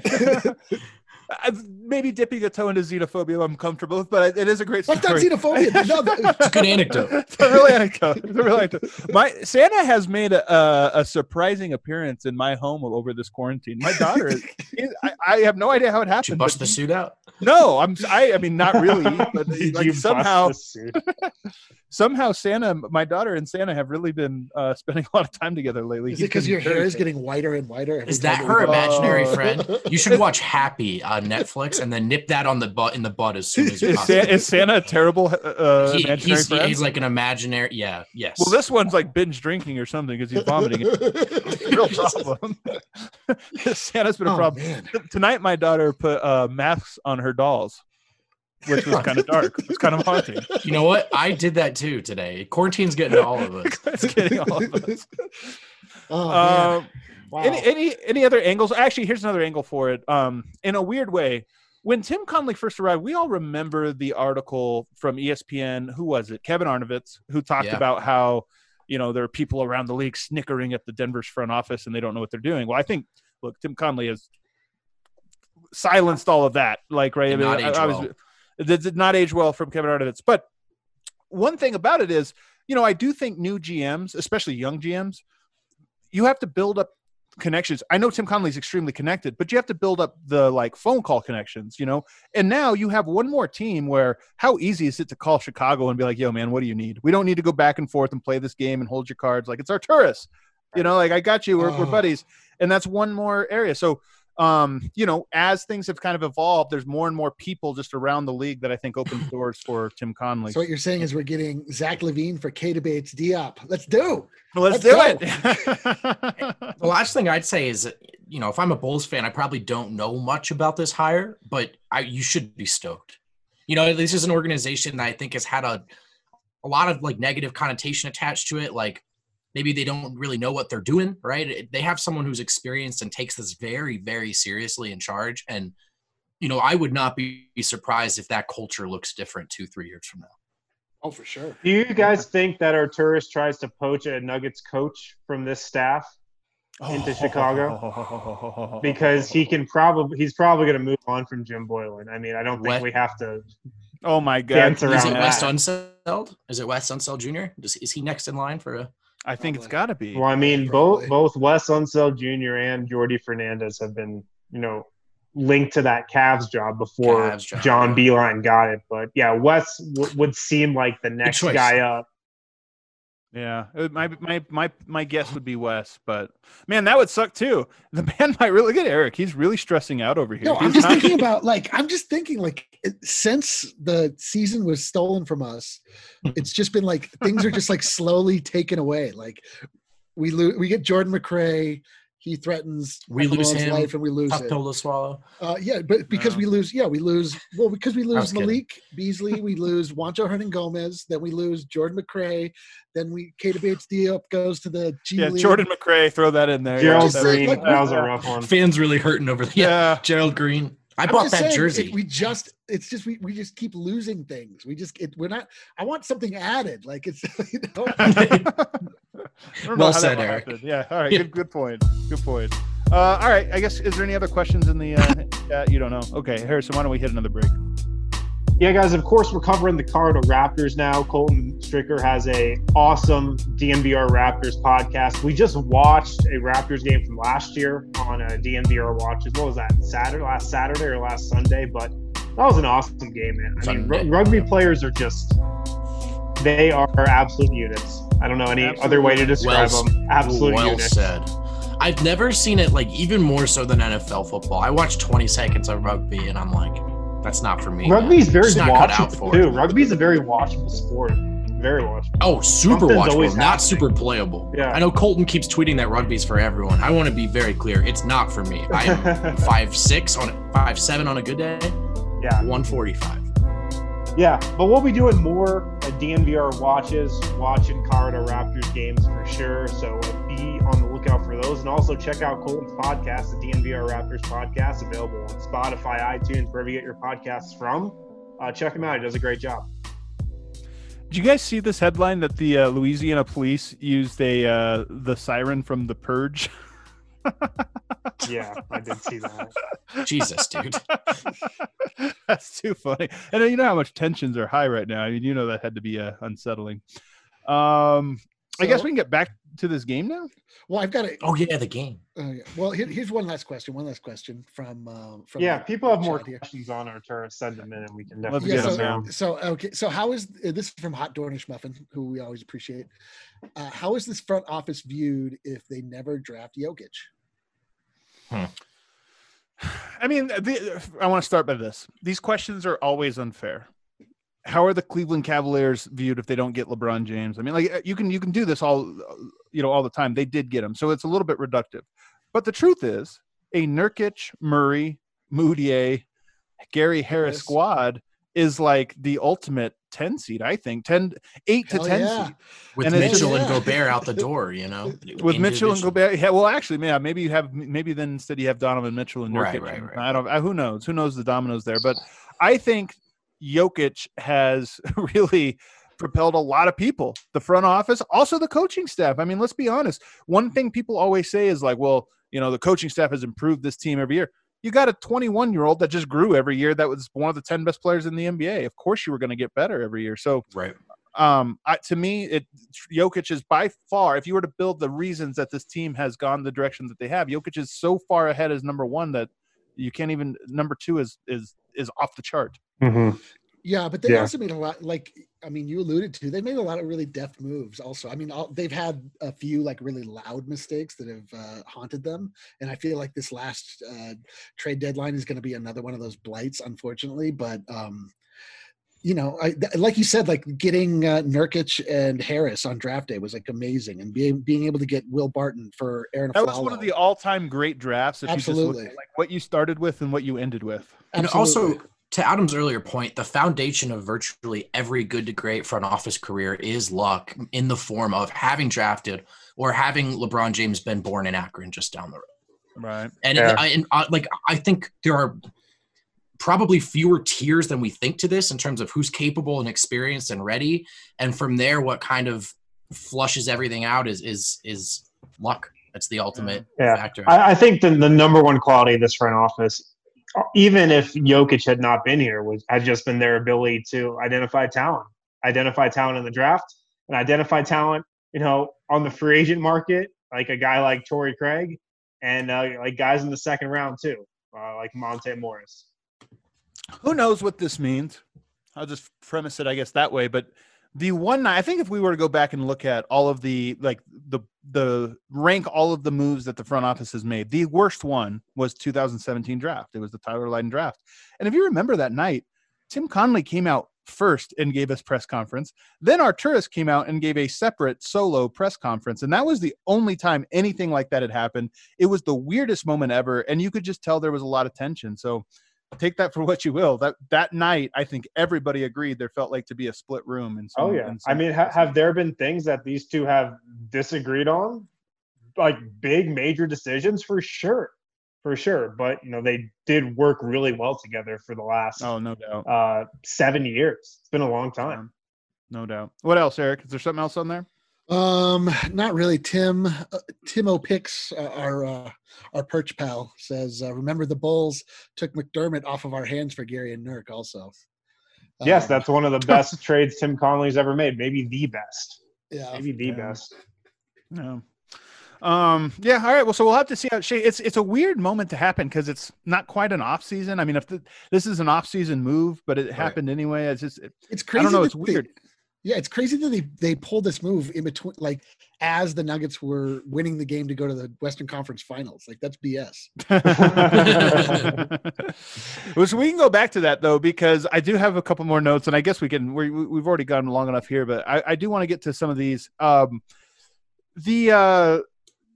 Maybe dipping a toe into xenophobia I'm comfortable with, but it is a great story. That's not xenophobia. [laughs] No, it's a good anecdote. [laughs] it's a real anecdote. It's a real anecdote. My Santa has made a, a, surprising appearance in my home over this quarantine. My daughter, is, I, I, have no idea how it happened. Did you bust the suit out? No, I'm. I, I mean, not really, [laughs] but like somehow, somehow Santa, my daughter and Santa have really been uh, spending a lot of time together lately. Is He's it because your hair is getting whiter and whiter? Is that her imaginary oh. friend? You should watch Happy on Netflix and then nip that on the butt in the butt as soon as you. Is, Santa, is Santa a terrible uh, he, imaginary he's, friend? He's like an imaginary. Yeah. Yes. Well, this one's like binge drinking or something because he's vomiting. [laughs] real problem. [laughs] Santa's been a oh, problem. Man. Tonight, my daughter put uh, masks on her dolls which was kind of [laughs] dark. It's kind of haunting. You know what? I did that too today. Quarantine's getting to all of us. it's getting all of us. oh, man. Um, Wow. Any any any other angles? Actually, here's another angle for it. Um, in a weird way, when Tim Connelly first arrived, we all remember the article from ESPN. Who was it? Kevin Arnovitz, who talked Yeah. about how you know there are people around the league snickering at the Denver's front office and they don't know what they're doing. Well, I think look, Tim Connelly has silenced all of that. Like right, Did not age I, I was well. it did not age well from Kevin Arnovitz. But one thing about it is, you know, I do think new GMs, especially young GMs, you have to build up connections. I know Tim Connelly's extremely connected, but you have to build up the like phone call connections, you know. And now you have one more team where how easy is it to call Chicago and be like, "Yo, man, what do you need? We don't need to go back and forth and play this game and hold your cards. Like it's Arturas, you know. Like I got you. We're, we're Oh. buddies." And that's one more area. So um, you know, as things have kind of evolved, there's more and more people just around the league that I think opens [laughs] doors for Tim Connelly. So what you're saying is we're getting Zach LaVine for Keita Bates-Diop. Let's do. Let's, let's do go. it. [laughs] The last thing I'd say is, you know, if I'm a Bulls fan, I probably don't know much about this hire, but I you should be stoked. You know, this is an organization that I think has had a a lot of like negative connotation attached to it. Like maybe they don't really know what they're doing, right? They have someone who's experienced and takes this very, very seriously in charge. And you know, I would not be surprised if that culture looks different two, three years from now. Oh, for sure. Do you guys think that Arturas tries to poach a Nuggets coach from this staff? into oh. Chicago? [laughs] Because he can probably he's probably going to move on from Jim Boylen. I mean, I don't think What? we have to. Oh my god! Dance Is it that. Wes Unseld? Is it Wes Unseld Jr.? Does, is he next in line for a? I think it's got to be. Well, I mean, Probably. both both Wes Unseld Jr. and Jordi Fernandez have been, you know, linked to that Cavs job before Cavs job, John yeah. Beilein got it. But yeah, Wes w- would seem like the next guy up. Yeah, my my my my guess would be Wes, but man, that would suck too. The man might really get Eric. He's really stressing out over here. No, I'm He's just not- thinking about like I'm just thinking like since the season was stolen from us, it's just been like things are just like slowly taken away. Like we lose, we get Jordan McRae. He threatens We lose LeBron's him. life and we lose Tough it. pill to swallow. Uh, yeah, but because No. we lose, yeah, we lose. Well, because we lose was kidding. Malik Beasley, we lose Juancho Hernangomez, then we lose Jordan McRae, then we Keita Bates-Diop goes to the G yeah, League. Jordan McRae, throw that in there. Gerald just that- saying, Green, like, that was a yeah. rough one. Fans really hurting over the yeah. Yeah, Gerald Green. I I'm bought that saying, jersey. it- we just, it's just we, we just keep losing things. We just it, we're not. I want something added. Like it's [laughs] you know. [laughs] I don't know Well said, Eric. happen. Yeah. All right. Yeah. Good. Good point. Good point. Uh, all right. I guess is there any other questions in the? Uh, chat? You don't know. Okay, Harrison. Why don't we hit another break? Yeah, guys. Of course, we're covering the Colorado Raptors now. Colton Stricker has a awesome DNVR Raptors podcast. We just watched a Raptors game from last year on a DNVR watch. As well as that? Saturday, last Saturday or last Sunday? But that was an awesome game, man. I mean, r- rugby players are just they are absolute units. I don't know any other way to describe Well them. Absolute well units. said. I've never seen it like even more so than NFL football. I watched 20 seconds of rugby and I'm like, that's not for me. Rugby's man. very Just not cut out watchable for too. it. Rugby's a very watchable sport. Very watchable. Oh, super Something's watchable, not happening. super playable. Yeah. I know Colton keeps tweeting that rugby's for everyone. I want to be very clear. It's not for me. I'm [laughs] five six on five seven on a good day, yeah. 145. Yeah, but we'll be doing more at DNVR watches, watching Colorado Raptors games for sure. So be on the lookout for those. And also check out Colton's podcast, the DNVR Raptors podcast, available on Spotify, iTunes, wherever you get your podcasts from. Uh, check him out. He does a great job. Did you guys see this headline that the uh, Louisiana police used a uh, the siren from The Purge? [laughs] [laughs] Yeah, I did see that. Jesus, dude. [laughs] That's too funny. And you know how much tensions are high right now. I mean, you know that had to be uh, unsettling. Um, I guess we can get back to this game now. Well, I've got a. Oh yeah, the game. Uh, yeah. Well, here, here's one last question. One last question from um, from Yeah, the people have more chat here. questions on Arturas. Send them in, and we can Let's definitely get get them them down. So okay, so how is uh, this is from Hot Dornish Muffin, who we always appreciate? Uh, how is this front office viewed if they never draft Jokic? Hmm. [sighs] I mean, the, I want to start by this. These questions are always unfair. How are the Cleveland Cavaliers viewed if they don't get LeBron James? I mean, like you can you can do this all you know all the time. They did get him, so it's a little bit reductive. But the truth is, a Nurkic, Murray, Mudiay, Gary Harris Harris. squad is like the ultimate 10 seed, I think. 10 8 to 10 yeah. seed. with And Mitchell just- and Yeah. Gobert out the door, you know, [laughs] With Mitchell and Gobert. Yeah, well actually, yeah, maybe you have maybe then instead you have Donovan Mitchell and Nurkic. Right, right, right. I don't I, who knows? Who knows the dominoes there, but I think Jokic has [laughs] really propelled a lot of people. The front office, also the coaching staff. I mean, let's be honest. One thing people always say is like, well, you know, the coaching staff has improved this team every year. You got a 21 year old that just grew every year. That was one of the 10 best players in the NBA. Of course, you were going to get better every year. So, right. um, I, to me, it Jokic is by far. If you were to build the reasons that this team has gone the direction that they have, Jokic is so far ahead as number one that you can't even. Number two is is is off the chart. Mhm. Yeah, but they Yeah. also made a lot. Like, I mean, you alluded to, they made a lot of really deft moves. Also, I mean, all, they've had a few like really loud mistakes that have uh, haunted them, and I feel like this last uh, trade deadline is going to be another one of those blights, unfortunately. But um, you know, I th- like you said, like getting uh, Nurkic and Harris on draft day was like amazing, and being being able to get Will Barton for Aaron. That was one of the all-time great drafts. If you just Absolutely. look at like what you started with and what you ended with. And Absolutely. also, to Adam's earlier point, the foundation of virtually every good to great front office career is luck in the form of having drafted or having LeBron James been born in Akron just down the road. Right. And, Yeah. I, and I, like I think there are probably fewer tiers than we think to this in terms of who's capable and experienced and ready. And from there, what kind of flushes everything out is is is luck. That's the ultimate Yeah. factor. I, I think the, the number one quality of this front office, uh, even if Jokic had not been here, was had just been their ability to identify talent, identify talent in the draft, and identify talent, you know, on the free agent market, like a guy like Torrey Craig, and uh, like guys in the second round too, uh, like Monte Morris. Who knows what this means? I'll just premise it, I guess, that way. But the one I think if we were to go back and look at all of the like the the rank all of the moves that the front office has made, the worst one was 2017 draft. It was the Tyler Lydon draft. And if you remember that night, Tim Connelly came out first and gave us press conference. Then Arturas came out and gave a separate solo press conference. And that was the only time anything like that had happened. It was the weirdest moment ever. And you could just tell there was a lot of tension. So take that for [laughs] what you will. That that night, I think everybody agreed there felt like to be a split room. And Oh yeah, I mean, ha- have there been things that these two have disagreed on, like big major decisions for sure, for sure. But you know, they did work really well together for the last oh no doubt, uh, seven years. It's been a long time. no doubt. What else, Eric? Is there something else on there? Um, not really. Tim uh, Tim O'Pix, uh, our uh, our perch pal, says, uh, "Remember the Bulls took McDermott off of our hands for Gary and Nurk." Also, yes, Um, that's one of the [laughs] best trades Tim Connelly's ever made. Maybe the best. yeah. Maybe the Yeah. best. No. Um. Yeah. All right. Well, so we'll have to see how it. It's it's a weird moment to happen because it's not quite an off season. I mean, if the, this is an off season move, but it happened anyway. It's just it- It's I don't know. It's they- weird. Yeah, it's crazy that they they pulled this move in between, like as the Nuggets were winning the game to go to the Western Conference Finals. Like that's BS. well, so we can go back to that though because I do have a couple more notes, and I guess we can. We, we- we've already gone long enough here, but I, I do want to get to some of these. Um, the uh,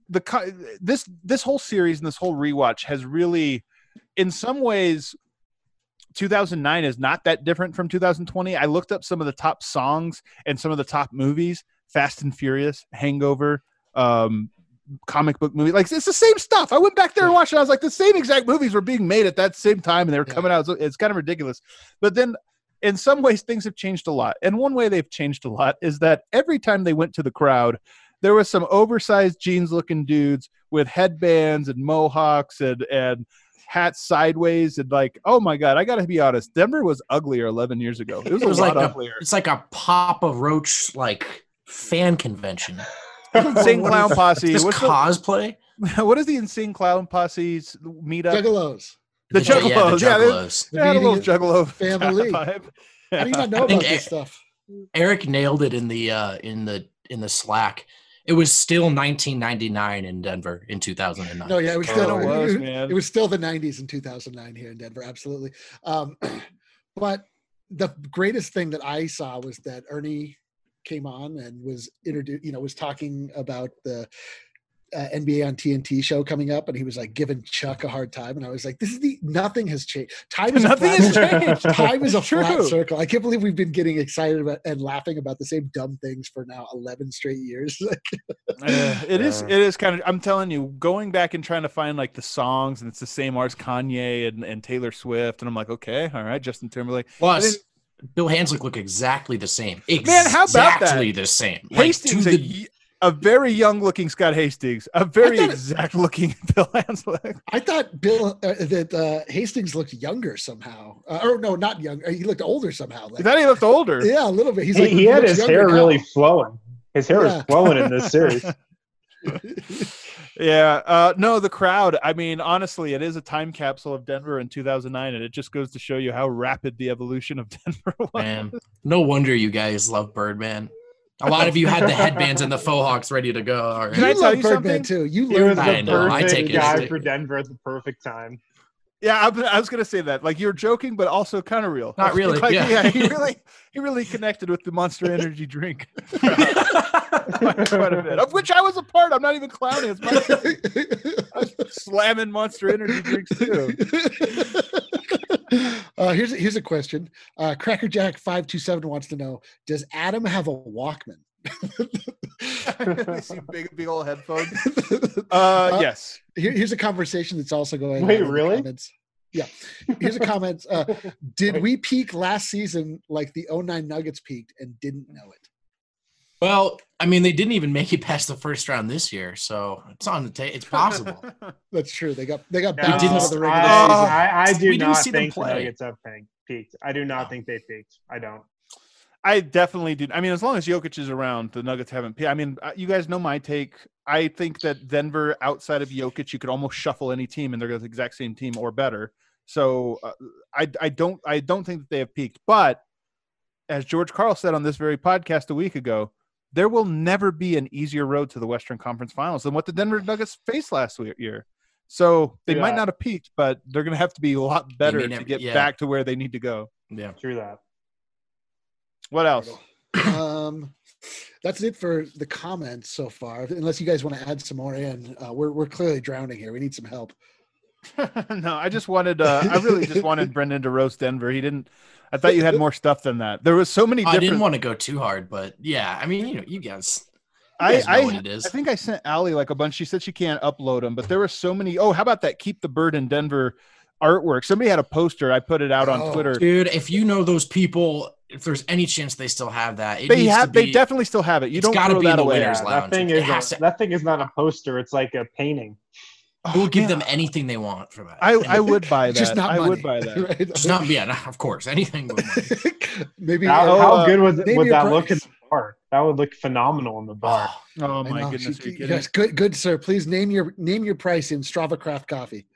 the this this whole series and this whole rewatch has really, in some ways, 2009 is not that different from 2020. I looked up some of the top songs and some of the top movies: Fast and Furious, Hangover. Um, comic book movie. Like it's the same stuff. I went back there and watched it. I was like, the same exact movies were being made at that same time, and they were Yeah. coming out. So It's kind of ridiculous. But then, in some ways, things have changed a lot. And one way they've changed a lot is that every time they went to the crowd, there was some oversized jeans-looking dudes with headbands and mohawks and and hats sideways and like, oh my god, I got to be honest, Denver was uglier 11 years ago. It was, It was a lot like a- uglier. It's like a Papa Roach like fan convention. [laughs] Insane What Clown is- Posse. This What's the- cosplay? [laughs] what is the Insane Clown Posse's meetup? Juggalos. The Yeah, yeah, Juggalos, yeah, they- Juggalos. The Yeah, a little juggalo family. [laughs] vibe. How do you not know about this stuff? Eric nailed it in the uh, in the in the Slack. It was still 1999 in Denver in 2009. No, yeah, it was Kinda still was, it, man. it was still the 90s in 2009 here in Denver, absolutely. Um, [clears throat] but the greatest thing that I saw was that Ernie came on and was introduced, you know, was talking about the uh, NBA on TNT show coming up, and he was like giving Chuck a hard time, and I was like, "This is the nothing has changed. Time is Nothing a has flat, changed. [laughs] Time is a True. flat circle. I can't believe we've been getting excited about and laughing about the same dumb things for now eleven straight years. [laughs] Uh, it is. Yeah. It is kind of. I'm telling you, going back and trying to find like the songs, and it's the same artists, Kanye and, and Taylor Swift, and I'm like, okay, all right, Justin Timberlake. Plus, Bill Hanzlik look exactly the same. Man, how about that? Exactly the same. Like, Hastings, to the, y- a very young-looking Scott Hastings, a very thought it- exact-looking [laughs] Bill Hanzlik. I thought Bill uh, that uh, Hastings looked younger somehow, uh, or no, not young. He looked older somehow. I Like, thought he looked older. [laughs] yeah, a little bit. He's he, like he had his hair now. really flowing. His hair Yeah. was flowing in this series. [laughs] Yeah. Uh, no, the crowd. I mean, honestly, it is a time capsule of Denver in 2009, and it just goes to show you how rapid the evolution of Denver was. man, no wonder you guys love Birdman. A lot of you had the headbands and the faux hawks ready to go. All Can I you right. tell love you Birdman something? too. You He was learned I the know, I perfect take it guy for Denver at the perfect time. Yeah, I, was- gonna say that. Like you're joking, but also kind of real. Not [laughs] really, Like, yeah. he [laughs] really, he really connected with the Monster Energy drink quite, [laughs] quite a bit, of which I was a part. I'm not even clowning. It's my I was slamming Monster Energy drinks too. Uh, here's a, here's a question. Uh, Cracker Jack five two seven wants to know: Does Adam have a Walkman? [laughs] See big, big old headphones. [laughs] Uh, Uh, yes. Here, here's a conversation that's also going. Wait, on really? Yeah. Here's a comment. Uh, [laughs] did we peak last season like the 09 Nuggets peaked and didn't know it? Well, I mean, they didn't even make it past the first round this year, so it's on the table. It's possible. [laughs] That's true. They got they got No, bounced out of the regular I, season. I, I do We didn't not see them think the. Nuggets have peaked- peaked. I do not think they peaked. I don't. I definitely do. I mean, as long as Jokic is around, the Nuggets haven't. pe- I mean, uh, you guys know my take. I think that Denver, outside of Jokic, you could almost shuffle any team, and they're the exact same team or better. So uh, I, I don't, I don't think that they have peaked. But as George Karl said on this very podcast a week ago, there will never be an easier road to the Western Conference Finals than what the Denver Nuggets faced last year. So they might Yeah. not have peaked, but they're going to have to be a lot better to never- get yeah. back to where they need to go. Yeah. True that. What else? um, that's it for the comments so far. Unless you guys want to add some more in, uh, we're we're clearly drowning here. We need some help. [laughs] no, I just wanted. Uh, I really just wanted [laughs] Brendan to roast Denver. He didn't. I thought you had more stuff than that. There was so many I didn't want to go too hard, but yeah, I mean, you know, you guys, you I, guys know I, it is. I think I sent Allie like a bunch. She said she can't upload them, but there were so many. Oh, how about that? Keep the bird in Denver artwork. Somebody had a poster. I put it out on Oh, Twitter. Dude, if you know those people, if there's any chance they still have that, it They needs to have. They definitely still have it. You it's don't gotta throw be in the away. winners' Yeah, lounge. that thing It is has a, to- that thing is not a poster. It's like a painting. We'll Oh, give man, them anything they want for that. I, And I would [laughs] buy that. [laughs] just not I money. would buy that. right? It's not, yeah, no, of course, anything but money. [laughs] Maybe How, Oh, how uh, good would, name would your that look in the bar? That would look phenomenal in the bar. Oh, Oh my goodness! She- Are you you good, good sir. Please name your name your price in Strava Craft Coffee.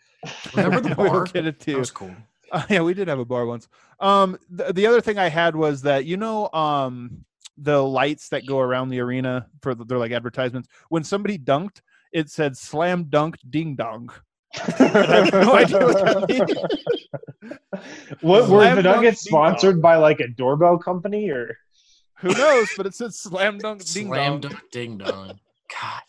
remember the we will bar? get it That too. was cool. Uh, yeah, we did have a bar once. Um, the, the other thing I had was that you know, um, the lights that go around the arena for the, they're like advertisements. When somebody dunked, it said "slam dunked ding dong." I have no [laughs] idea what that means. what were Slam the dunk Nuggets ding dong. sponsored by like a doorbell company or? Who knows? But it said "slam dunk ding Slam dong." dunk ding dong. God,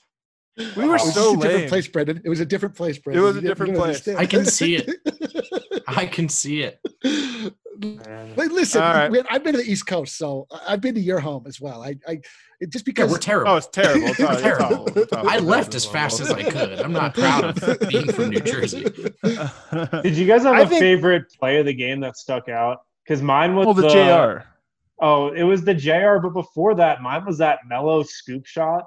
We were Wow. It was so just a different lame. place, Brendan. It was a different place, Brendan. It was a You didn't- different don't place. understand. I can see it. I can see it. [laughs] Man. Like, listen, All right. man, I've been to the East Coast, so I- I've been to your home as well. I, I it just Yeah, because we're terrible. Oh, it's terrible. It's, [laughs] it's Terrible. awful. It's awful. I left as fast as I could. I'm not proud of being from New Jersey. [laughs] Did you guys have I a think- favorite play of the game that stuck out? Because mine was well, the Jr. Oh, it was the JR, but before that, mine was that Melo scoop shot.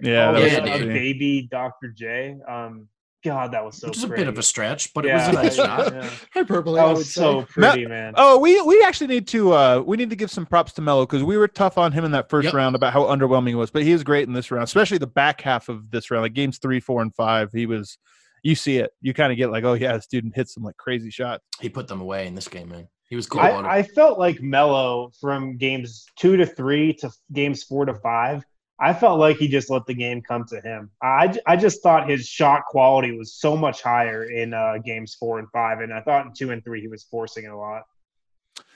Yeah, Oh, that was yeah, baby Dr. J. Um, God, that was so Which is a bit of a stretch, but it was a nice shot. [laughs] yeah. [laughs] hyperbole. That I was so say. pretty, man. Oh, we we actually need to uh we need to give some props to Melo because we were tough on him in that first Yep. round about how underwhelming he was, but he is great in this round, especially the back half of this round, like games three, four, and five. He was, you see it, you kind of get like, oh yeah, this dude hits some like crazy shots. He put them away in this game, man. He was cool. I, I felt like Melo from games two to three to games four to five. I felt like he just let the game come to him. I, I just thought his shot quality was so much higher in uh, games four and five, and I thought in two and three he was forcing it a lot.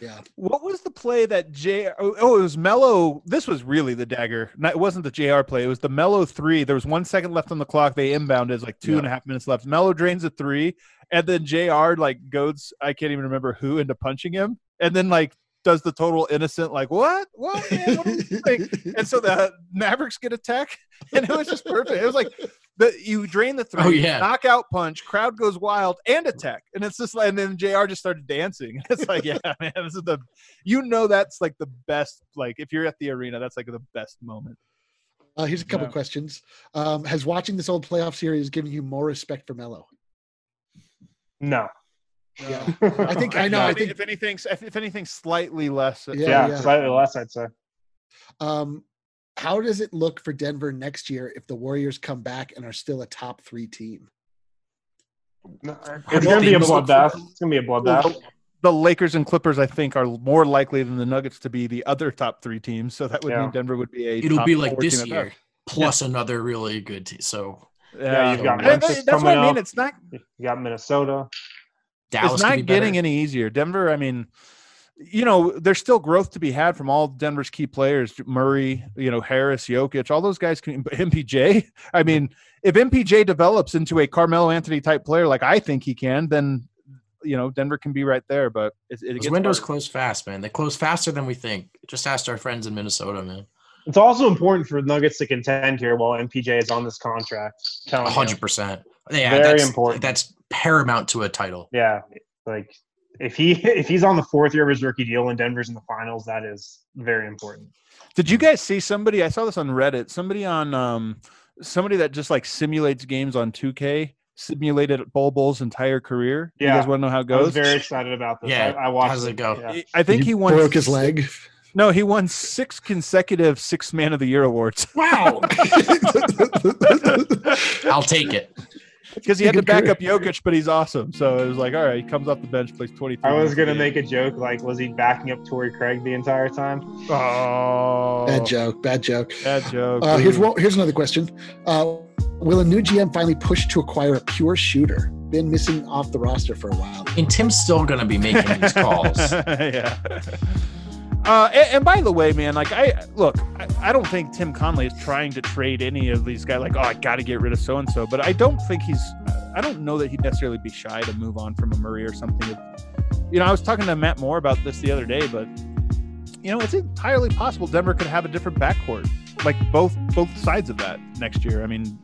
Yeah. What was the play that J? Oh, oh, it was Melo. This was really the dagger. It wasn't the Jr. play. It was the Melo three. There was one second left on the clock. They inbounded. It's like two Yeah. and a half minutes left. Melo drains a three, and then Jr. like goes. I can't even remember who into punching him, and then like does the total innocent like what what [laughs] man what are you doing? and so the Mavericks get a tech, [laughs] and it was just perfect. It was like the you drain the three, Oh, yeah. knockout punch, crowd goes wild, and a tech, and it's just like, and then Jr. just started dancing. [laughs] It's like, yeah, man, this is the, you know, that's like the best. Like if you're at the arena, that's like the best moment. Uh, here's a couple Yeah. questions. Um, has watching this old playoff series given you more respect for Melo? No. Yeah. [laughs] I think I know. I If- think if anything, if, if anything, slightly less. Yeah, Yeah, yeah. slightly less, I'd say. Um, how does it look for Denver next year if the Warriors come back and are still a top three team? No, It's gonna be a bloodbath. It's gonna be a bloodbath. the Lakers and Clippers, I think, are more likely than the Nuggets to be the other top three teams. So that would Yeah. mean Denver would be a. It'll top be like this year best. plus another really good team. So Yeah, you've got And Memphis that's what I mean. up. It's not. You got Minnesota. Dallas it's not be getting any easier. Denver, I mean, you know, there's still growth to be had from all Denver's key players, Murray, you know, Harris, Jokic, all those guys can MPJ. [laughs] I mm-hmm. mean, if MPJ develops into a Carmelo Anthony type player like I think he can, then you know, Denver can be right there, but it, it windows harder. close fast, man. They close faster than we think. Just ask our friends in Minnesota, man. It's also important for Nuggets to contend here while MPJ is on this contract. Telling A you. hundred percent. Yeah, Very that's, important. That's paramount to a title. Yeah, like if he [laughs] if he's on the fourth year of his rookie deal and Denver's in the finals, that is very important. Did you guys see somebody? I saw this on Reddit. Somebody on um somebody that just like simulates games on 2K simulated Bol Bol's entire career. You Yeah. guys want to know how it I was goes? very excited about this. Yeah, I, I watched. how does it go? Yeah. I think he won broke his leg. No, he won six consecutive six man of the year awards Wow. [laughs] I'll take it. Because he had to back up Jokic, but he's awesome. So it was like, all right, he comes off the bench, plays 23. I was gonna make a joke like, was he backing up Torrey Craig the entire time? Oh, bad joke. Bad joke. Bad joke. Uh, here's Ooh. one, here's another question. Uh, will a new GM finally push to acquire a pure shooter? Been missing off the roster for a while. And Tim's still going to be making these calls. [laughs] yeah. Uh, and, and by the way, man, like I look, I, I don't think Tim Connelly is trying to trade any of these guys. Like, oh, I got to get rid of so and so. But I don't think he's. I don't know that he'd necessarily be shy to move on from a Murray or something. You know, I was talking to Matt Moore about this the other day, but you know, it's entirely possible Denver could have a different backcourt, like both both sides of that next year. I mean,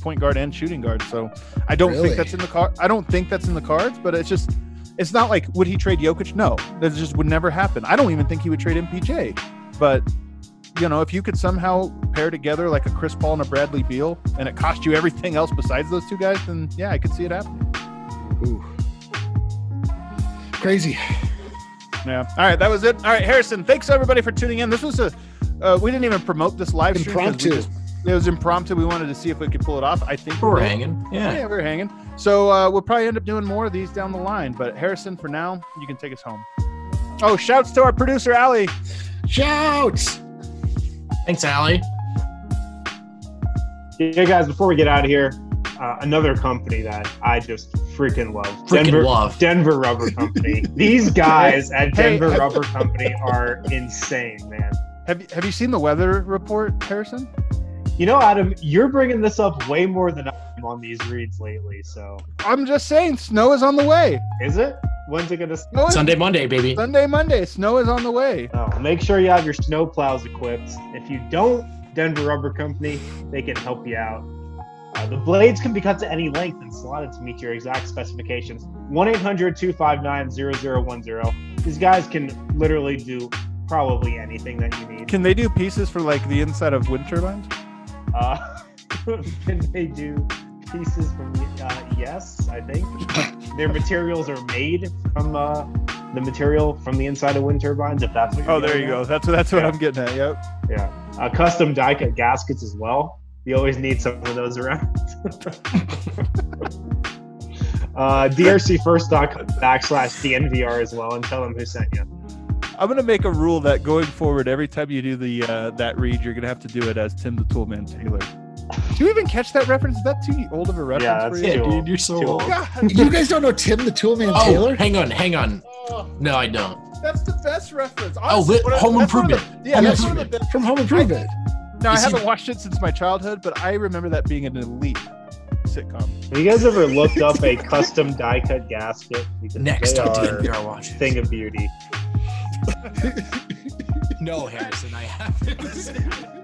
point guard and shooting guard. So I don't Really? think that's in the car. I don't think that's in the cards. But it's just, it's not like would he trade Jokic? No, that just would never happen. I don't even think he would trade MPJ. But you know, if you could somehow pair together like a Chris Paul and a Bradley Beal, and it cost you everything else besides those two guys, then yeah, I could see it happening. Ooh. Crazy. Yeah. All right, that was it. All right, Harrison. Thanks everybody for tuning in. This was a. Uh, we didn't even promote this live stream Impromptu. Just- it was impromptu. We wanted to see if we could pull it off. I think we We're hanging. Yeah. Yeah. we're hanging. So uh, we'll probably end up doing more of these down the line. But Harrison, for now, you can take us home. Oh, shouts to our producer Allie. Shouts. Thanks, Allie. Yeah, guys. Before we get out of here, uh, another company that I just freaking love. Freaking Denver, love. Denver Rubber Company. [laughs] These guys at Denver hey. Rubber Company are insane, man. Have you have you seen the weather report, Harrison? You know, Adam, you're bringing this up way more than I'm on these reads lately. So, I'm just saying, snow is on the way. is it? When's it gonna? Snow Sunday, Monday, baby. Sunday, Monday. Snow is on the way. Oh, make sure you have your snow plows equipped. If you don't, Denver Rubber Company, they can help you out. Uh, the blades can be cut to any length and slotted to meet your exact specifications. 1 800 259 0010. These guys can literally do probably anything that you need. Can they do pieces for like the inside of wind turbines? Uh, [laughs] can they do pieces from, uh, yes, I think. Their materials are made from uh, the material from the inside of wind turbines, if that's what you're Oh, there you at. go. That's that's what Yeah. I'm getting at. Yep. Yeah. Uh, custom die cut gaskets as well. You always need some of those around. [laughs] uh, drcfirst.com backslash DNVR as well and tell them who sent you. I'm gonna make a rule that going forward, every time you do the uh, that read, you're gonna have to do it as Tim the Toolman Taylor. Do you even catch that reference? Is that too old of a reference Yeah, for you? too Yeah, old. dude, you're so Too old. old. [laughs] You guys don't know Tim the Toolman Oh, Taylor? hang on, hang on. No, I don't. That's the best reference. Oh, li- one of- Home that's one of the- Improvement. yeah, Home that's one of the Improvement. best. From Home Improvement. No, I haven't watched it since my childhood, but I remember that being an elite sitcom. Have you guys ever looked up a [laughs] custom die cut gasket? Because Next they on are watch. thing of beauty. [laughs] No, Harrison, I haven't. [laughs]